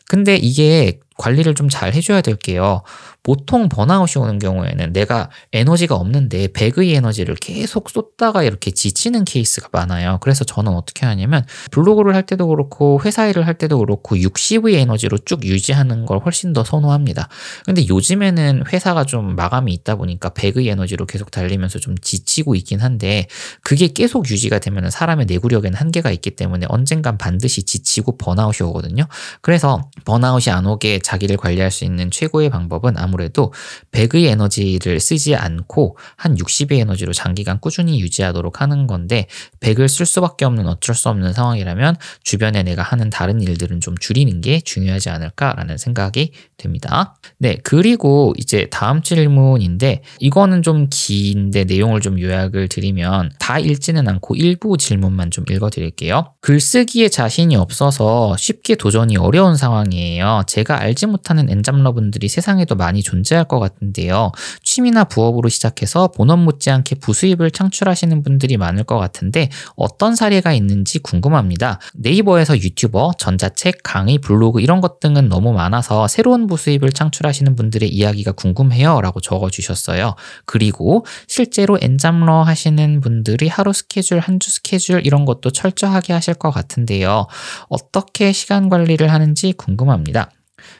[SPEAKER 1] 근데 이게 관리를 좀 잘 해줘야 될게요. 보통 번아웃이 오는 경우에는 내가 에너지가 없는데 백의 에너지를 계속 쏟다가 이렇게 지치는 케이스가 많아요. 그래서 저는 어떻게 하냐면 블로그를 할 때도 그렇고 회사 일을 할 때도 그렇고 60의 에너지로 쭉 유지하는 걸 훨씬 더 선호합니다. 근데 요즘에는 회사가 좀 마감이 있다 보니까 백의 에너지로 계속 달리면서 좀 지치고 있긴 한데 그게 계속 유지가 되면 사람의 내구력에는 한계가 있기 때문에 언젠간 반드시 지치고 번아웃이 오거든요. 그래서 번아웃이 안 오게 자기를 관리할 수 있는 최고의 방법은 아무 아무래도 100의 에너지를 쓰지 않고 한 60의 에너지로 장기간 꾸준히 유지하도록 하는 건데 100을 쓸 수밖에 없는 어쩔 수 없는 상황이라면 주변에 내가 하는 다른 일들은 좀 줄이는 게 중요하지 않을까라는 생각이 됩니다. 네, 그리고 이제 다음 질문인데 이거는 좀 긴데 내용을 좀 요약을 드리면 다 읽지는 않고 일부 질문만 좀 읽어 드릴게요. 글쓰기에 자신이 없어서 쉽게 도전이 어려운 상황이에요. 제가 알지 못하는 엔잡러분들이 세상에도 많이 존재할 것 같은데요. 취미나 부업으로 시작해서 본업 못지않게 부수입을 창출하시는 분들이 많을 것 같은데 어떤 사례가 있는지 궁금합니다. 네이버에서 유튜버, 전자책, 강의, 블로그 이런 것 등은 너무 많아서 새로운 부수입을 창출하시는 분들의 이야기가 궁금해요 라고 적어주셨어요. 그리고 실제로 엔잡러 하시는 분들이 하루 스케줄, 한 주 스케줄 이런 것도 철저하게 하실 것 같은데요. 어떻게 시간 관리를 하는지 궁금합니다.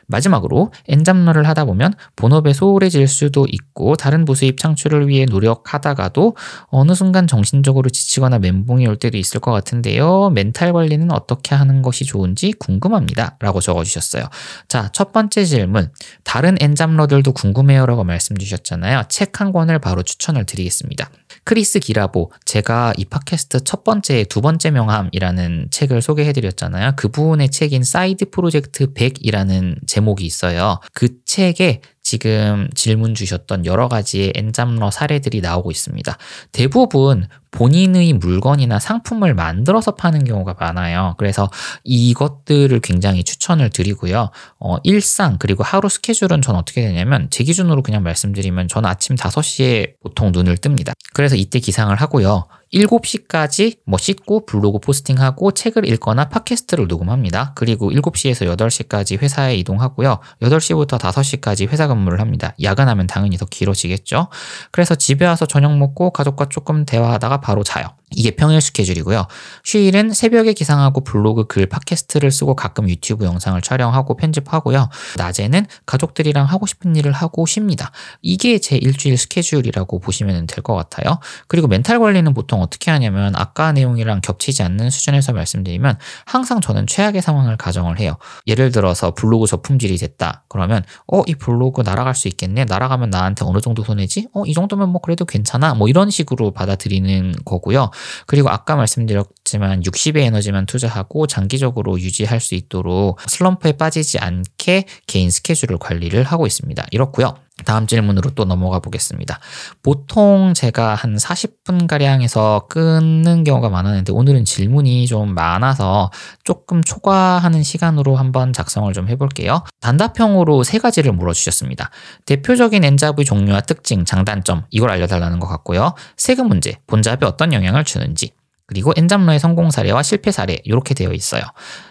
[SPEAKER 1] 마지막으로 엔잡러를 하다 보면 본업에 소홀해질 수도 있고 다른 부수입 창출을 위해 노력하다가도 어느 순간 정신적으로 지치거나 멘붕이 올 때도 있을 것 같은데요. 멘탈 관리는 어떻게 하는 것이 좋은지 궁금합니다. 라고 적어주셨어요. 자, 첫 번째 질문. 다른 엔잡러들도 궁금해요 라고 말씀 주셨잖아요. 책 한 권을 바로 추천을 드리겠습니다. 크리스 길아보, 제가 이 팟캐스트 첫 번째, 두 번째 명함이라는 책을 소개해드렸잖아요. 그분의 책인 Side Project 100이라는 제목이 있어요. 그 책에 지금 질문 주셨던 여러 가지의 엔잡러 사례들이 나오고 있습니다. 대부분 본인의 물건이나 상품을 만들어서 파는 경우가 많아요. 그래서 이것들을 굉장히 추천을 드리고요. 어, 일상 그리고 하루 스케줄은 전 어떻게 되냐면 제 기준으로 그냥 말씀드리면 저는 아침 5시에 보통 눈을 뜹니다. 그래서 이때 기상을 하고요. 7시까지 뭐 씻고 블로그 포스팅하고 책을 읽거나 팟캐스트를 녹음합니다. 그리고 7시에서 8시까지 회사에 이동하고요. 8시부터 5시까지 회사 근무를 합니다. 야근하면 당연히 더 길어지겠죠. 그래서 집에 와서 저녁 먹고 가족과 조금 대화하다가 바로 자요. 이게 평일 스케줄이고요. 휴일은 새벽에 기상하고 블로그 글 팟캐스트를 쓰고 가끔 유튜브 영상을 촬영하고 편집하고요. 낮에는 가족들이랑 하고 싶은 일을 하고 쉽니다. 이게 제 일주일 스케줄이라고 보시면 될 것 같아요. 그리고 멘탈 관리는 보통 어떻게 하냐면 아까 내용이랑 겹치지 않는 수준에서 말씀드리면 항상 저는 최악의 상황을 가정을 해요. 예를 들어서 블로그 저품질이 됐다. 그러면 어, 이 블로그 날아갈 수 있겠네. 날아가면 나한테 어느 정도 손해지? 어, 이 정도면 뭐 그래도 괜찮아. 뭐 이런 식으로 받아들이는 거고요. 그리고 아까 말씀드렸지만 60의 에너지만 투자하고 장기적으로 유지할 수 있도록 슬럼프에 빠지지 않게 개인 스케줄을 관리를 하고 있습니다. 이렇고요. 다음 질문으로 또 넘어가 보겠습니다. 보통 제가 한 40분가량에서 끊는 경우가 많았는데 오늘은 질문이 좀 많아서 조금 초과하는 시간으로 한번 작성을 좀 해볼게요. 단답형으로 세 가지를 물어주셨습니다. 대표적인 엔잡의 종류와 특징, 장단점, 이걸 알려달라는 것 같고요. 세금 문제, 본잡에 어떤 영향을 주는지, 그리고 엔잡러의 성공 사례와 실패 사례 이렇게 되어 있어요.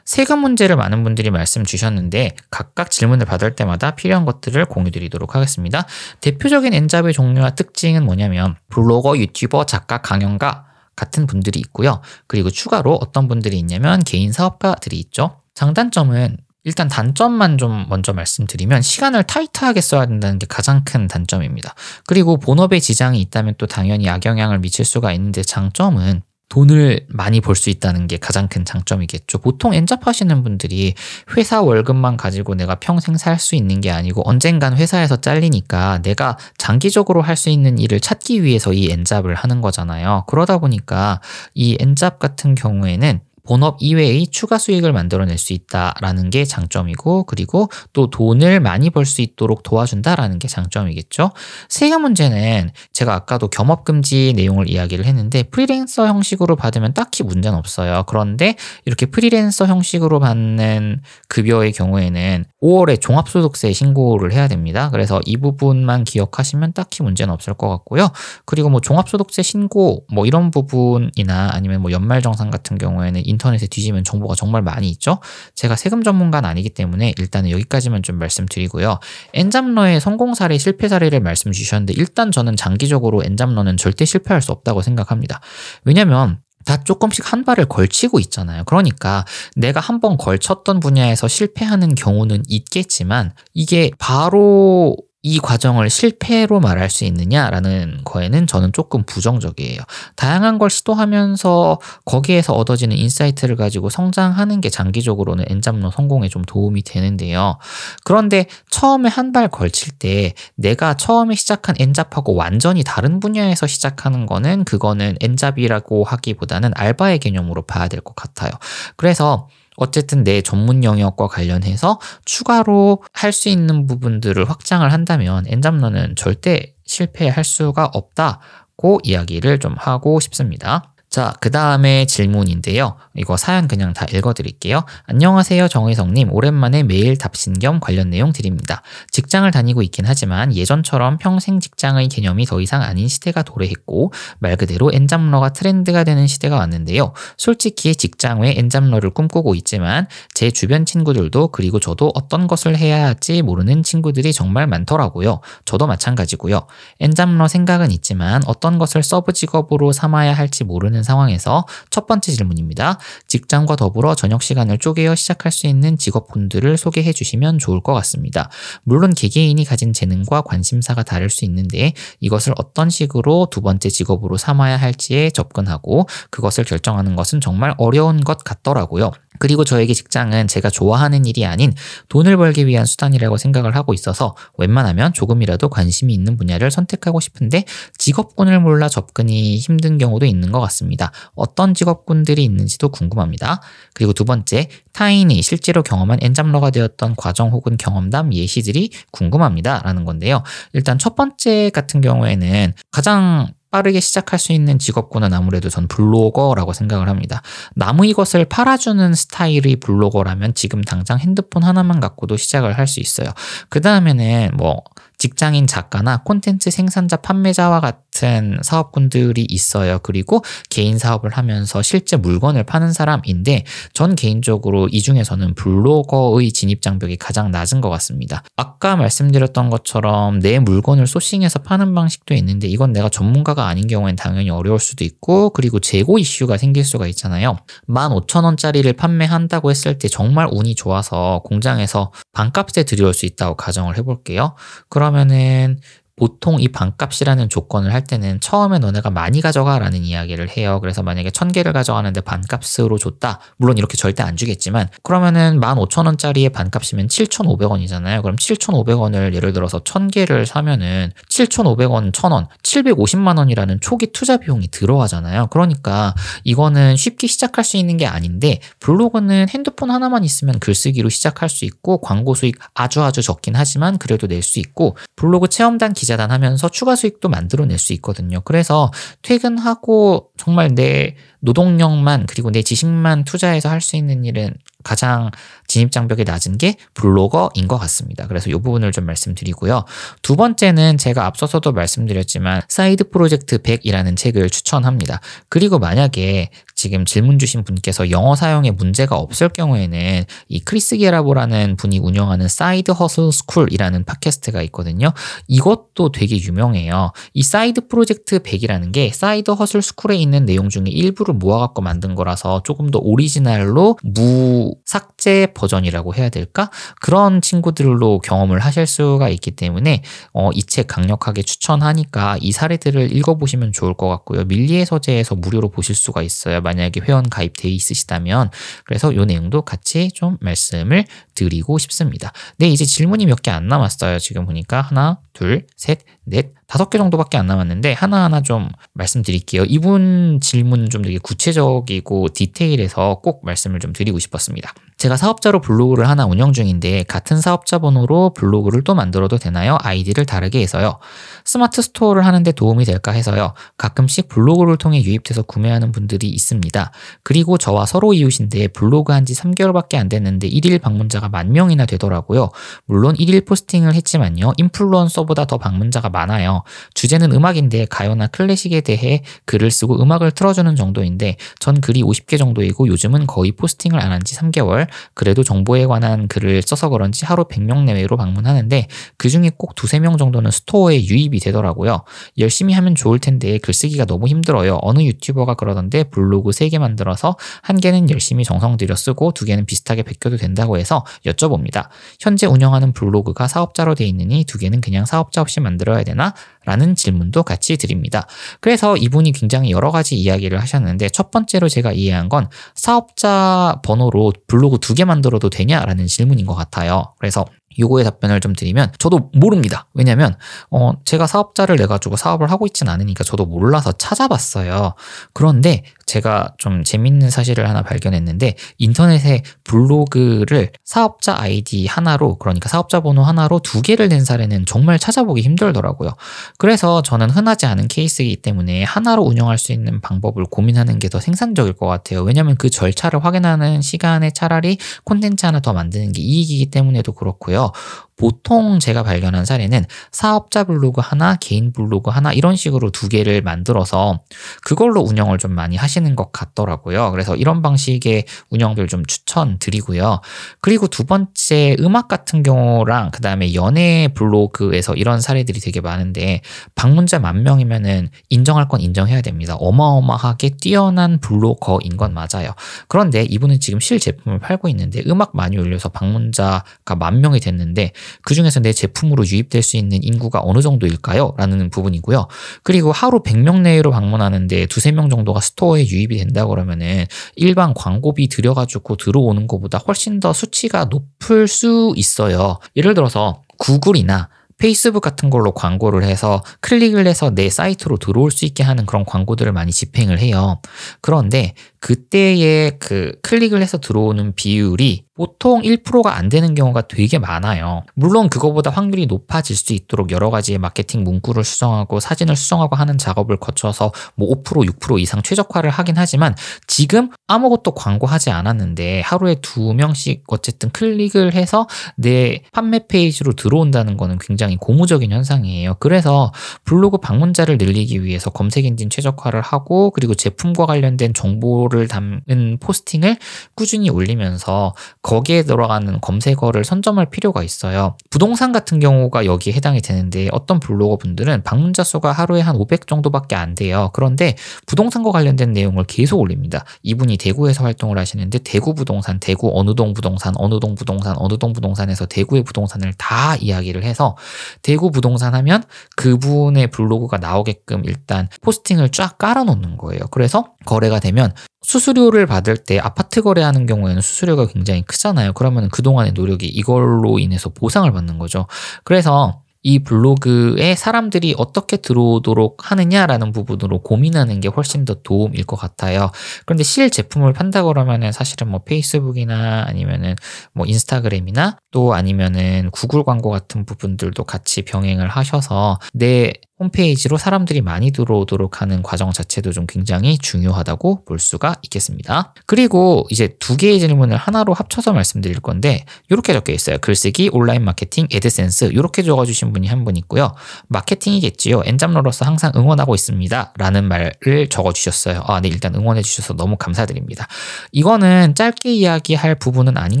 [SPEAKER 1] 세금 문제를 많은 분들이 말씀 주셨는데 각각 질문을 받을 때마다 필요한 것들을 공유 드리도록 하겠습니다. 대표적인 엔잡의 종류와 특징은 뭐냐면 블로거, 유튜버, 작가, 강연가 같은 분들이 있고요. 그리고 추가로 어떤 분들이 있냐면 개인 사업가들이 있죠. 장단점은 일단 단점만 좀 먼저 말씀드리면 시간을 타이트하게 써야 된다는 게 가장 큰 단점입니다. 그리고 본업에 지장이 있다면 또 당연히 악영향을 미칠 수가 있는데 장점은 돈을 많이 벌 수 있다는 게 가장 큰 장점이겠죠. 보통 엔잡 하시는 분들이 회사 월급만 가지고 내가 평생 살 수 있는 게 아니고 언젠간 회사에서 잘리니까 내가 장기적으로 할 수 있는 일을 찾기 위해서 이 엔잡을 하는 거잖아요. 그러다 보니까 이 엔잡 같은 경우에는 본업 이외의 추가 수익을 만들어낼 수 있다라는 게 장점이고 그리고 또 돈을 많이 벌 수 있도록 도와준다라는 게 장점이겠죠. 세금 문제는 제가 아까도 겸업 금지 내용을 이야기를 했는데 프리랜서 형식으로 받으면 딱히 문제는 없어요. 그런데 이렇게 프리랜서 형식으로 받는 급여의 경우에는 5월에 종합소득세 신고를 해야 됩니다. 그래서 이 부분만 기억하시면 딱히 문제는 없을 것 같고요. 그리고 뭐 종합소득세 신고 뭐 이런 부분이나 아니면 뭐 연말정산 같은 경우에는 인터넷에 뒤지면 정보가 정말 많이 있죠. 제가 세금 전문가는 아니기 때문에 일단은 여기까지만 좀 말씀드리고요. 엔잡러의 성공 사례, 실패 사례를 말씀 주셨는데 일단 저는 장기적으로 엔잡러는 절대 실패할 수 없다고 생각합니다. 왜냐면 다 조금씩 한 발을 걸치고 있잖아요. 그러니까 내가 한 번 걸쳤던 분야에서 실패하는 경우는 있겠지만 이게 바로 이 과정을 실패로 말할 수 있느냐라는 거에는 저는 조금 부정적이에요. 다양한 걸 시도하면서 거기에서 얻어지는 insight를 가지고 성장하는 게 장기적으로는 엔잡러 성공에 좀 도움이 되는데요. 그런데 처음에 한 발 걸칠 때 내가 처음에 시작한 엔잡하고 완전히 다른 분야에서 시작하는 거는 그거는 엔잡이라고 하기보다는 알바의 개념으로 봐야 될 것 같아요. 그래서 어쨌든 내 전문 영역과 관련해서 추가로 할 수 있는 부분들을 확장을 한다면 엔잡러는 절대 실패할 수가 없다고 이야기를 좀 하고 싶습니다. 자, 그 다음에 질문인데요. 이거 사연 그냥 다 읽어드릴게요. 안녕하세요, 정혜성님. 오랜만에 메일 답신 겸 관련 내용 드립니다. 직장을 다니고 있긴 하지만 예전처럼 평생 직장의 개념이 더 이상 아닌 시대가 도래했고, 말 그대로 엔잡러가 트렌드가 되는 시대가 왔는데요. 솔직히 직장 외 엔잡러를 꿈꾸고 있지만, 제 주변 친구들도 그리고 저도 어떤 것을 해야 할지 모르는 친구들이 정말 많더라고요. 저도 마찬가지고요. 엔잡러 생각은 있지만, 어떤 것을 서브 직업으로 삼아야 할지 모르는 상황에서 첫 번째 질문입니다. 직장과 더불어 저녁 시간을 쪼개어 시작할 수 있는 직업군들을 소개해 주시면 좋을 것 같습니다. 물론 개개인이 가진 재능과 관심사가 다를 수 있는데 이것을 어떤 식으로 두 번째 직업으로 삼아야 할지에 접근하고 그것을 결정하는 것은 정말 어려운 것 같더라고요. 그리고 저에게 직장은 제가 좋아하는 일이 아닌 돈을 벌기 위한 수단이라고 생각을 하고 있어서 웬만하면 조금이라도 관심이 있는 분야를 선택하고 싶은데 직업군을 몰라 접근이 힘든 경우도 있는 것 같습니다. 어떤 직업군들이 있는지도 궁금합니다. 그리고 두 번째, 타인이 실제로 경험한 엔잡러가 되었던 과정 혹은 경험담 예시들이 궁금합니다. 라는 건데요. 일단 첫 번째 같은 경우에는 가장 빠르게 시작할 수 있는 직업군은 아무래도 전 블로거라고 생각을 합니다. 남의 것을 팔아주는 스타일의 블로거라면 지금 당장 핸드폰 하나만 갖고도 시작을 할 수 있어요. 그 다음에는 뭐 직장인 작가나 콘텐츠 생산자 판매자와 같은 사업군들이 있어요. 그리고 개인 사업을 하면서 실제 물건을 파는 사람인데 전 개인적으로 이 중에서는 블로거의 진입 장벽이 가장 낮은 것 같습니다. 아까 말씀드렸던 것처럼 내 물건을 소싱해서 파는 방식도 있는데 이건 내가 전문가가 아닌 경우엔 당연히 어려울 수도 있고 그리고 재고 이슈가 생길 수가 있잖아요. 15,000원짜리를 판매한다고 했을 때 정말 운이 좋아서 공장에서 반값에 들여올 수 있다고 가정을 해볼게요. 그럼 그 러면은 보통 이 반값이라는 조건을 할 때는 처음에 너네가 많이 가져가 라는 이야기를 해요. 그래서 만약에 천 개를 가져가는데 반값으로 줬다. 물론 이렇게 절대 안 주겠지만 그러면은 15,000원짜리의 반값이면 7,500원이잖아요. 그럼 7,500원을 예를 들어서 천 개를 사면은 7,500원 1,000원, 750만 원이라는 초기 투자 비용이 들어가잖아요. 그러니까 이거는 쉽게 시작할 수 있는 게 아닌데 블로그는 핸드폰 하나만 있으면 글쓰기로 시작할 수 있고 광고 수익 아주 아주 적긴 하지만 그래도 낼 수 있고 블로그 체험단 기 자단 하면서 추가 수익도 만들어낼 수 있거든요. 그래서 퇴근하고 정말 내 노동력만 그리고 내 지식만 투자해서 할 수 있는 일은 가장 진입 장벽이 낮은 게 블로거인 것 같습니다. 그래서 이 부분을 좀 말씀드리고요. 두 번째는 제가 앞서서도 말씀드렸지만 Side Project 100이라는 책을 추천합니다. 그리고 만약에 지금 질문 주신 분께서 영어 사용에 문제가 없을 경우에는 이 크리스 길아보라는 분이 운영하는 Side Hustle School이라는 팟캐스트가 있거든요. 이것도 되게 유명해요. 이 Side Project 100이라는 게 Side Hustle School에 있는 내용 중에 일부를 모아갖고 만든 거라서 조금 더 오리지널로 무삭제 버전이라고 해야 될까? 그런 친구들로 경험을 하실 수가 있기 때문에 어, 이 책 강력하게 추천하니까 이 사례들을 읽어보시면 좋을 것 같고요. 밀리의 서재에서 무료로 보실 수가 있어요. 만약에 회원 가입돼 있으시다면 그래서 이 내용도 같이 좀 말씀을 드리고 싶습니다. 네, 이제 질문이 몇 개 안 남았어요. 지금 보니까 하나, 둘, 셋, 넷, 다섯 개 정도밖에 안 남았는데 하나하나 좀 말씀드릴게요. 이분 질문 좀 되게 구체적이고 디테일해서 꼭 말씀을 좀 드리고 싶었습니다. 제가 사업자로 블로그를 하나 운영 중인데 같은 사업자 번호로 블로그를 또 만들어도 되나요? 아이디를 다르게 해서요. 스마트 스토어를 하는데 도움이 될까 해서요. 가끔씩 블로그를 통해 유입돼서 구매하는 분들이 있습니다. 그리고 저와 서로 이웃인데 블로그 한 지 3개월밖에 안 됐는데 1일 방문자가 만 명이나 되더라고요. 물론 1일 포스팅을 했지만요. 인플루언서보다 더 방문자가 많아요. 주제는 음악인데 가요나 클래식에 대해 글을 쓰고 음악을 틀어주는 정도인데 전 글이 50개 정도이고 요즘은 거의 포스팅을 안 한 지 3개월 그래도 정보에 관한 글을 써서 그런지 하루 100명 내외로 방문하는데 그 중에 꼭 두세 명 정도는 스토어에 유입이 되더라고요. 열심히 하면 좋을 텐데 글쓰기가 너무 힘들어요. 어느 유튜버가 그러던데 블로그 3개 만들어서 한 개는 열심히 정성 들여 쓰고 두 개는 비슷하게 베껴도 된다고 해서 여쭤봅니다. 현재 운영하는 블로그가 사업자로 돼 있느니 두 개는 그냥 사업자 없이 만들어야 되나? 라는 질문도 같이 드립니다. 그래서 이분이 굉장히 여러 가지 이야기를 하셨는데 첫 번째로 제가 이해한 건 사업자 번호로 블로그 두 개 만들어도 되냐라는 질문인 것 같아요. 그래서 요거에 답변을 좀 드리면 저도 모릅니다. 왜냐면 어 제가 사업자를 내 가지고 사업을 하고 있진 않으니까 저도 몰라서 찾아봤어요. 그런데 제가 좀 재밌는 사실을 하나 발견했는데 인터넷에 블로그를 사업자 아이디 하나로 그러니까 사업자 번호 하나로 두 개를 낸 사례는 정말 찾아보기 힘들더라고요. 그래서 저는 흔하지 않은 케이스이기 때문에 하나로 운영할 수 있는 방법을 고민하는 게 더 생산적일 것 같아요. 왜냐면 그 절차를 확인하는 시간에 차라리 콘텐츠 하나 더 만드는 게 이익이기 때문에도 그렇고요. 보통 제가 발견한 사례는 사업자 블로그 하나, 개인 블로그 하나 이런 식으로 두 개를 만들어서 그걸로 운영을 좀 많이 하시는 것 같더라고요. 그래서 이런 방식의 운영들 좀 추천드리고요. 그리고 두 번째 음악 같은 경우랑 그 다음에 연예 블로그에서 이런 사례들이 되게 많은데 방문자 만 명이면은 인정할 건 인정해야 됩니다. 어마어마하게 뛰어난 블로거인 건 맞아요. 그런데 이분은 지금 실 제품을 팔고 있는데 음악 많이 올려서 방문자가 만 명이 됐는데 그 중에서 내 제품으로 유입될 수 있는 인구가 어느 정도일까요? 라는 부분이고요. 그리고 하루 100명 내외로 방문하는데 두세 명 정도가 스토어에 유입이 된다 그러면은 일반 광고비 들여가지고 들어오는 것보다 훨씬 더 수치가 높을 수 있어요. 예를 들어서 구글이나 페이스북 같은 걸로 광고를 해서 클릭을 해서 내 사이트로 들어올 수 있게 하는 그런 광고들을 많이 집행을 해요. 그런데 그때의 그 클릭을 해서 들어오는 비율이 보통 1%가 안 되는 경우가 되게 많아요. 물론 그거보다 확률이 높아질 수 있도록 여러 가지의 마케팅 문구를 수정하고 사진을 수정하고 하는 작업을 거쳐서 뭐 5% 6% 이상 최적화를 하긴 하지만 지금 아무것도 광고하지 않았는데 하루에 두 명씩 어쨌든 클릭을 해서 내 판매 페이지로 들어온다는 거는 굉장히 고무적인 현상이에요. 그래서 블로그 방문자를 늘리기 위해서 검색 엔진 최적화를 하고 그리고 제품과 관련된 정보를 담은 포스팅을 꾸준히 올리면서 거기에 들어가는 검색어를 선점할 필요가 있어요. 부동산 같은 경우가 여기에 해당이 되는데 어떤 블로거 분들은 방문자 수가 하루에 한 500 정도밖에 안 돼요. 그런데 부동산과 관련된 내용을 계속 올립니다. 이분이 대구에서 활동을 하시는데 대구 부동산, 대구 어느 동 부동산, 어느 동 부동산, 어느 동 부동산에서 대구의 부동산을 다 이야기를 해서 대구 부동산 하면 그분의 블로그가 나오게끔 일단 포스팅을 쫙 깔아놓는 거예요. 그래서 거래가 되면 수수료를 받을 때 아파트 거래하는 경우에는 수수료가 굉장히 크잖아요. 그러면 그동안의 노력이 이걸로 인해서 보상을 받는 거죠. 그래서 이 블로그에 사람들이 어떻게 들어오도록 하느냐라는 부분으로 고민하는 게 훨씬 더 도움일 것 같아요. 그런데 실 제품을 판다 그러면은 사실은 뭐 페이스북이나 아니면은 뭐 인스타그램이나 또 아니면은 구글 광고 같은 부분들도 같이 병행을 하셔서 내 홈페이지로 사람들이 많이 들어오도록 하는 과정 자체도 좀 굉장히 중요하다고 볼 수가 있겠습니다. 그리고 이제 두 개의 질문을 하나로 합쳐서 말씀드릴 건데 이렇게 적혀 있어요. 글쓰기, 온라인 마케팅, 에드센스 이렇게 적어주신 분이 한 분 있고요. 마케팅이겠지요. 엔잡러로서 항상 응원하고 있습니다. 라는 말을 적어주셨어요. 아, 네, 일단 응원해 주셔서 너무 감사드립니다. 이거는 짧게 이야기할 부분은 아닌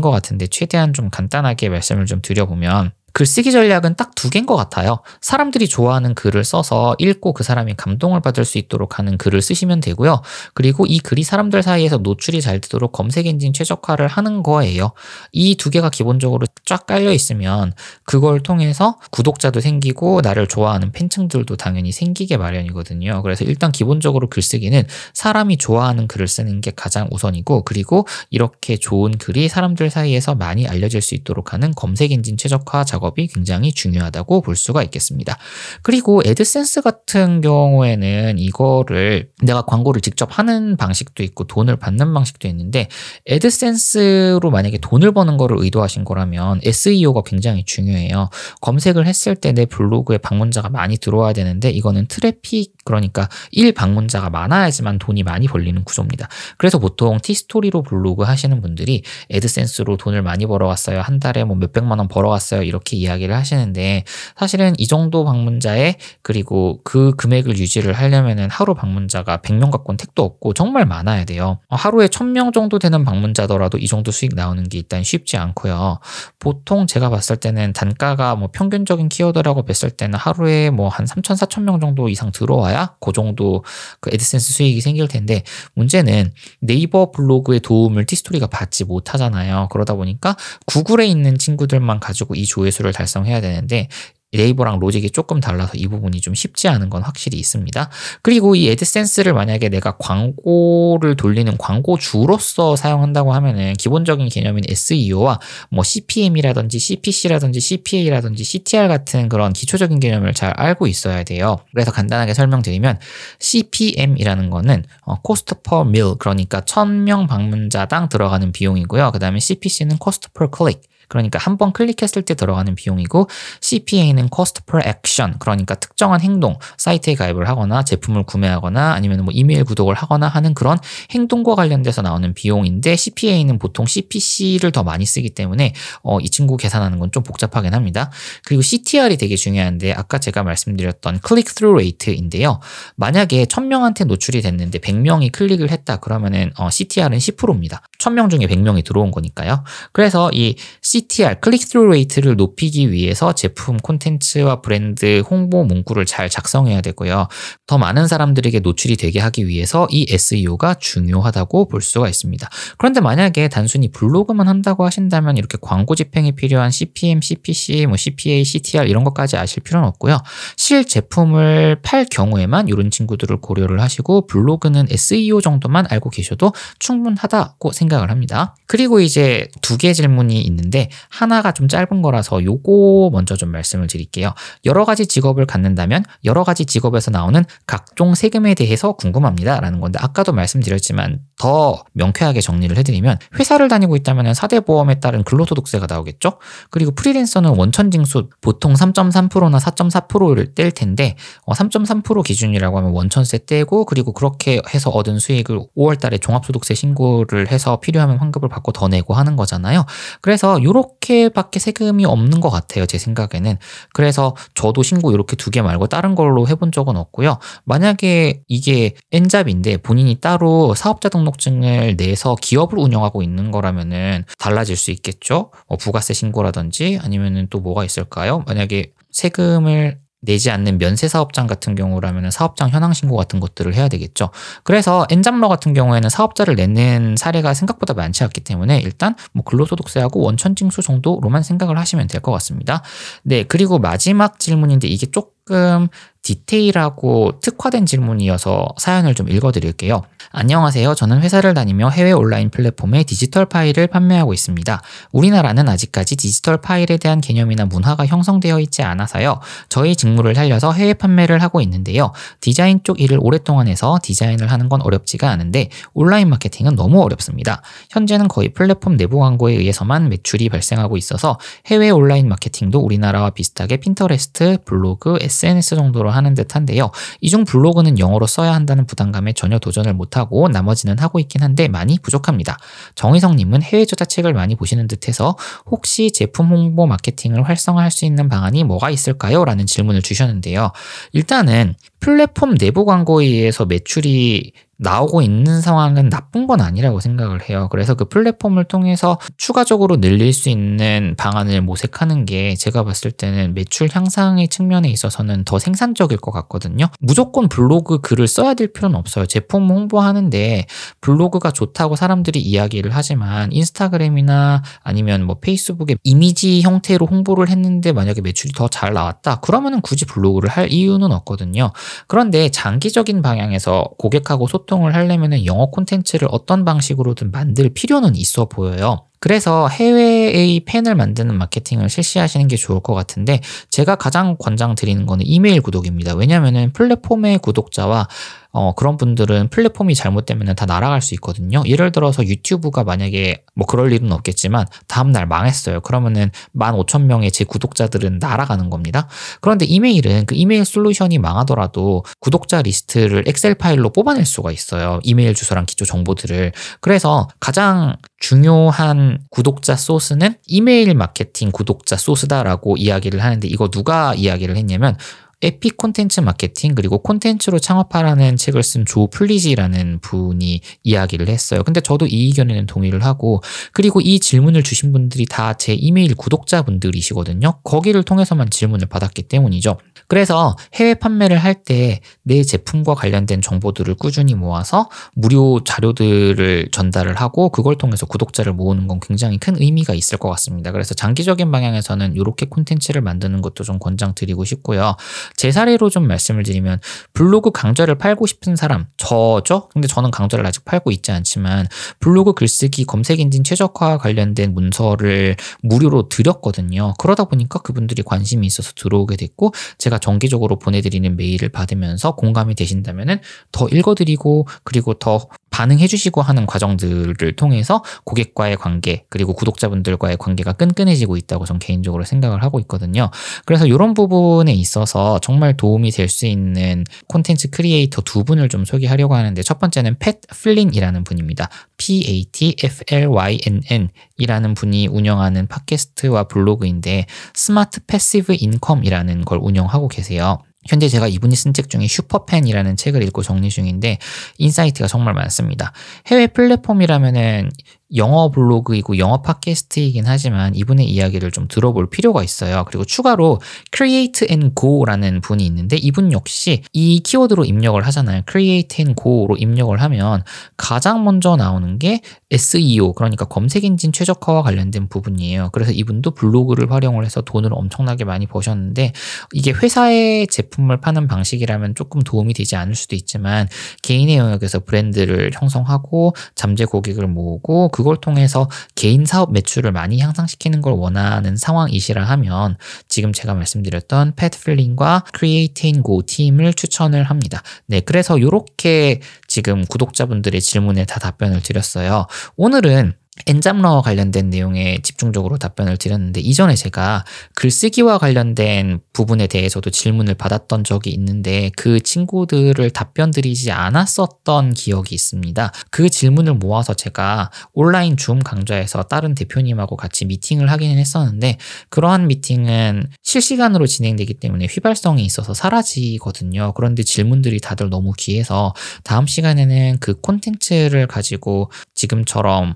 [SPEAKER 1] 것 같은데 최대한 좀 간단하게 말씀을 좀 드려보면 글쓰기 전략은 딱 두 개인 것 같아요. 사람들이 좋아하는 글을 써서 읽고 그 사람이 감동을 받을 수 있도록 하는 글을 쓰시면 되고요. 그리고 이 글이 사람들 사이에서 노출이 잘 되도록 검색 엔진 최적화를 하는 거예요. 이 두 개가 기본적으로 쫙 깔려 있으면 그걸 통해서 구독자도 생기고 나를 좋아하는 팬층들도 당연히 생기게 마련이거든요. 그래서 일단 기본적으로 글쓰기는 사람이 좋아하는 글을 쓰는 게 가장 우선이고 그리고 이렇게 좋은 글이 사람들 사이에서 많이 알려질 수 있도록 하는 검색 엔진 최적화 작업 이 굉장히 중요하다고 볼 수가 있겠습니다. 그리고 애드센스 같은 경우에는 이거를 내가 광고를 직접 하는 방식도 있고 돈을 받는 방식도 있는데 애드센스로 만약에 돈을 버는 거를 의도하신 거라면 SEO가 굉장히 중요해요. 검색을 했을 때 내 블로그에 방문자가 많이 들어와야 되는데 이거는 트래픽 그러니까 1 방문자가 많아야지만 돈이 많이 벌리는 구조입니다. 그래서 보통 티스토리로 블로그 하시는 분들이 애드센스로 돈을 많이 벌어왔어요. 한 달에 뭐 몇백만 원 벌어왔어요. 이렇게 이야기를 하시는데 사실은 이 정도 방문자에 그리고 그 금액을 유지를 하려면은 하루 방문자가 100명 갖고는 택도 없고 정말 많아야 돼요. 하루에 1000명 정도 되는 방문자더라도 이 정도 수익 나오는 게 일단 쉽지 않고요. 보통 제가 봤을 때는 단가가 뭐 평균적인 키워드라고 뵀을 때는 하루에 뭐 한 3천, 4천 명 정도 이상 들어와야 그 정도 그 애드센스 수익이 생길 텐데 문제는 네이버 블로그의 도움을 티스토리가 받지 못하잖아요. 그러다 보니까 구글에 있는 친구들만 가지고 이 조회수 를 달성해야 되는데 네이버랑 로직이 조금 달라서 이 부분이 좀 쉽지 않은 건 확실히 있습니다. 그리고 이 애드센스를 만약에 내가 광고를 돌리는 광고주로서 사용한다고 하면은 기본적인 개념인 SEO와 뭐 CPM이라든지 CPC라든지 CPA라든지 CTR 같은 그런 기초적인 개념을 잘 알고 있어야 돼요. 그래서 간단하게 설명드리면 CPM이라는 거는 어, cost per mil 그러니까 1000명 방문자당 들어가는 비용이고요. 그 다음에 CPC는 cost per click 그러니까 한 번 클릭했을 때 들어가는 비용이고 CPA는 cost per action 그러니까 특정한 행동 사이트에 가입을 하거나 제품을 구매하거나 아니면 뭐 이메일 구독을 하거나 하는 그런 행동과 관련돼서 나오는 비용인데 CPA는 보통 CPC를 더 많이 쓰기 때문에 어, 이 친구 계산하는 건 좀 복잡하긴 합니다. 그리고 CTR이 되게 중요한데 아까 제가 말씀드렸던 click through rate인데요. 만약에 1000명한테 노출이 됐는데 100명이 클릭을 했다 그러면은 어, CTR은 10%입니다. 1000명 중에 100명이 들어온 거니까요. 그래서 이 CTR, click through rate를 높이기 위해서 제품 콘텐츠와 브랜드 홍보 문구를 잘 작성해야 되고요. 더 많은 사람들에게 노출이 되게 하기 위해서 이 SEO가 중요하다고 볼 수가 있습니다. 그런데 만약에 단순히 블로그만 한다고 하신다면 이렇게 광고 집행에 필요한 CPM, CPC, 뭐 CPA, CTR 이런 것까지 아실 필요는 없고요. 실 제품을 팔 경우에만 이런 친구들을 고려를 하시고 블로그는 SEO 정도만 알고 계셔도 충분하다고 생각 을 합니다. 그리고 이제 두 개 질문이 있는데 하나가 좀 짧은 거라서 요거 먼저 좀 말씀을 드릴게요. 여러 가지 직업을 갖는다면 여러 가지 직업에서 나오는 각종 세금에 대해서 궁금합니다. 라는 건데 아까도 말씀드렸지만 더 명쾌하게 정리를 해드리면 회사를 다니고 있다면 4대 보험에 따른 근로소득세가 나오겠죠? 그리고 프리랜서는 원천징수 보통 3.3%나 4.4%를 뗄 텐데 3.3% 어, 기준이라고 하면 원천세 떼고 그리고 그렇게 해서 얻은 수익을 5월 달에 종합소득세 신고를 해서 필요하면 환급을 받고 더 내고 하는 거잖아요. 그래서 요렇게밖에 세금이 없는 것 같아요. 제 생각에는. 그래서 저도 신고 이렇게 두 개 말고 다른 걸로 해본 적은 없고요. 만약에 이게 N잡인데 본인이 따로 사업자 등록증을 내서 기업을 운영하고 있는 거라면은 달라질 수 있겠죠. 뭐 부가세 신고라든지 아니면은 또 뭐가 있을까요? 만약에 세금을 내지 않는 면세 사업장 같은 경우라면 사업장 현황 신고 같은 것들을 해야 되겠죠. 그래서 엔잡러 같은 경우에는 사업자를 내는 사례가 생각보다 많지 않기 때문에 일단 뭐 근로소득세하고 원천징수 정도로만 생각을 하시면 될 것 같습니다. 네, 그리고 마지막 질문인데 이게 조금 디테일하고 특화된 질문이어서 사연을 좀 읽어드릴게요. 안녕하세요. 저는 회사를 다니며 해외 온라인 플랫폼에 디지털 파일을 판매하고 있습니다. 우리나라는 아직까지 디지털 파일에 대한 개념이나 문화가 형성되어 있지 않아서요. 저희 직무를 살려서 해외 판매를 하고 있는데요. 디자인 쪽 일을 오랫동안 해서 디자인을 하는 건 어렵지가 않은데 온라인 마케팅은 너무 어렵습니다. 현재는 거의 플랫폼 내부 광고에 의해서만 매출이 발생하고 있어서 해외 온라인 마케팅도 우리나라와 비슷하게 핀터레스트, 블로그, SNS 정도로 하는 듯한데요. 이중 블로그는 영어로 써야 한다는 부담감에 전혀 도전을 못하고 나머지는 하고 있긴 한데 많이 부족합니다. 정희성님은 해외 저자책을 많이 보시는 듯해서 혹시 제품 홍보 마케팅을 활성화할 수 있는 방안이 뭐가 있을까요? 라는 질문을 주셨는데요. 일단은 플랫폼 내부 광고에 의해서 매출이 나오고 있는 상황은 나쁜 건 아니라고 생각을 해요. 그래서 그 플랫폼을 통해서 추가적으로 늘릴 수 있는 방안을 모색하는 게 제가 봤을 때는 매출 향상의 측면에 있어서는 더 생산적일 것 같거든요. 무조건 블로그 글을 써야 될 필요는 없어요. 제품 홍보하는데 블로그가 좋다고 사람들이 이야기를 하지만 인스타그램이나 아니면 뭐 페이스북에 이미지 형태로 홍보를 했는데 만약에 매출이 더 잘 나왔다. 그러면은 굳이 블로그를 할 이유는 없거든요. 그런데 장기적인 방향에서 고객하고 소통 을 하려면 영어 콘텐츠를 어떤 방식으로든 만들 필요는 있어 보여요. 그래서 해외의 팬을 만드는 마케팅을 실시하시는 게 좋을 것 같은데 제가 가장 권장 드리는 거는 이메일 구독입니다. 왜냐하면 플랫폼의 구독자와 어, 그런 분들은 플랫폼이 잘못되면 다 날아갈 수 있거든요. 예를 들어서 유튜브가 만약에 뭐 그럴 일은 없겠지만 다음날 망했어요. 그러면은 15,000명의 제 구독자들은 날아가는 겁니다. 그런데 이메일은 그 이메일 솔루션이 망하더라도 구독자 리스트를 엑셀 파일로 뽑아낼 수가 있어요. 이메일 주소랑 기초 정보들을. 그래서 가장 중요한 구독자 소스는 이메일 마케팅 구독자 소스다라고 이야기를 하는데 이거 누가 이야기를 했냐면 Epic Content Marketing 그리고 콘텐츠로 창업하라는 책을 쓴 조 풀리지라는 분이 이야기를 했어요. 근데 저도 이 의견에는 동의를 하고 그리고 이 질문을 주신 분들이 다 제 이메일 구독자분들이시거든요. 거기를 통해서만 질문을 받았기 때문이죠. 그래서 해외 판매를 할 때 내 제품과 관련된 정보들을 꾸준히 모아서 무료 자료들을 전달을 하고 그걸 통해서 구독자를 모으는 건 굉장히 큰 의미가 있을 것 같습니다. 그래서 장기적인 방향에서는 이렇게 콘텐츠를 만드는 것도 좀 권장드리고 싶고요. 제 사례로 좀 말씀을 드리면 블로그 강좌를 팔고 싶은 사람 저죠? 근데 저는 강좌를 아직 팔고 있지 않지만 블로그 글쓰기 검색 엔진 최적화 관련된 문서를 무료로 드렸거든요. 그러다 보니까 그분들이 관심이 있어서 들어오게 됐고 제가 정기적으로 보내드리는 메일을 받으면서 공감이 되신다면은 더 읽어드리고 그리고 더 반응해 주시고 하는 과정들을 통해서 고객과의 관계 그리고 구독자분들과의 관계가 끈끈해지고 있다고 전 개인적으로 생각을 하고 있거든요. 그래서 이런 부분에 있어서 정말 도움이 될 수 있는 콘텐츠 크리에이터 두 분을 좀 소개하려고 하는데 첫 번째는 팻 플린이라는 분입니다. P-A-T-F-L-Y-N-N 이라는 분이 운영하는 팟캐스트와 블로그인데 Smart Passive Income이라는 걸 운영하고 계세요. 현재 제가 이분이 쓴 책 중에 슈퍼팬이라는 책을 읽고 정리 중인데 insight가 정말 많습니다. 해외 플랫폼이라면은 영어 블로그이고 영어 팟캐스트이긴 하지만 이분의 이야기를 좀 들어볼 필요가 있어요. 그리고 추가로 Create and Go라는 분이 있는데 이분 역시 이 키워드로 입력을 하잖아요. Create and Go로 입력을 하면 가장 먼저 나오는 게 SEO 그러니까 검색 엔진 최적화와 관련된 부분이에요. 그래서 이분도 블로그를 활용을 해서 돈을 엄청나게 많이 버셨는데 이게 회사의 제품을 파는 방식이라면 조금 도움이 되지 않을 수도 있지만 개인의 영역에서 브랜드를 형성하고 잠재 고객을 모으고 그걸 통해서 개인 사업 매출을 많이 향상시키는 걸 원하는 상황이시라 하면 지금 제가 말씀드렸던 패트플링과 크리에이팅 고 팀을 추천을 합니다. 네, 그래서 이렇게 지금 구독자분들의 질문에 다 답변을 드렸어요. 오늘은 N잡러와 관련된 내용에 집중적으로 답변을 드렸는데 이전에 제가 글쓰기와 관련된 부분에 대해서도 질문을 받았던 적이 있는데 그 친구들을 답변 드리지 않았었던 기억이 있습니다. 그 질문을 모아서 제가 온라인 줌 강좌에서 다른 대표님하고 같이 미팅을 하기는 했었는데 그러한 미팅은 실시간으로 진행되기 때문에 휘발성이 있어서 사라지거든요. 그런데 질문들이 다들 너무 귀해서 다음 시간에는 그 콘텐츠를 가지고 지금처럼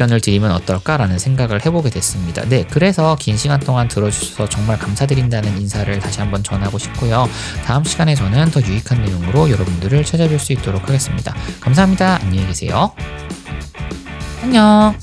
[SPEAKER 1] 답변을 드리면 어떨까라는 생각을 해보게 됐습니다. 네, 그래서 긴 시간 동안 들어주셔서 정말 감사드린다는 인사를 다시 한번 전하고 싶고요. 다음 시간에 저는 더 유익한 내용으로 여러분들을 찾아뵐 수 있도록 하겠습니다. 감사합니다. 안녕히 계세요. 안녕.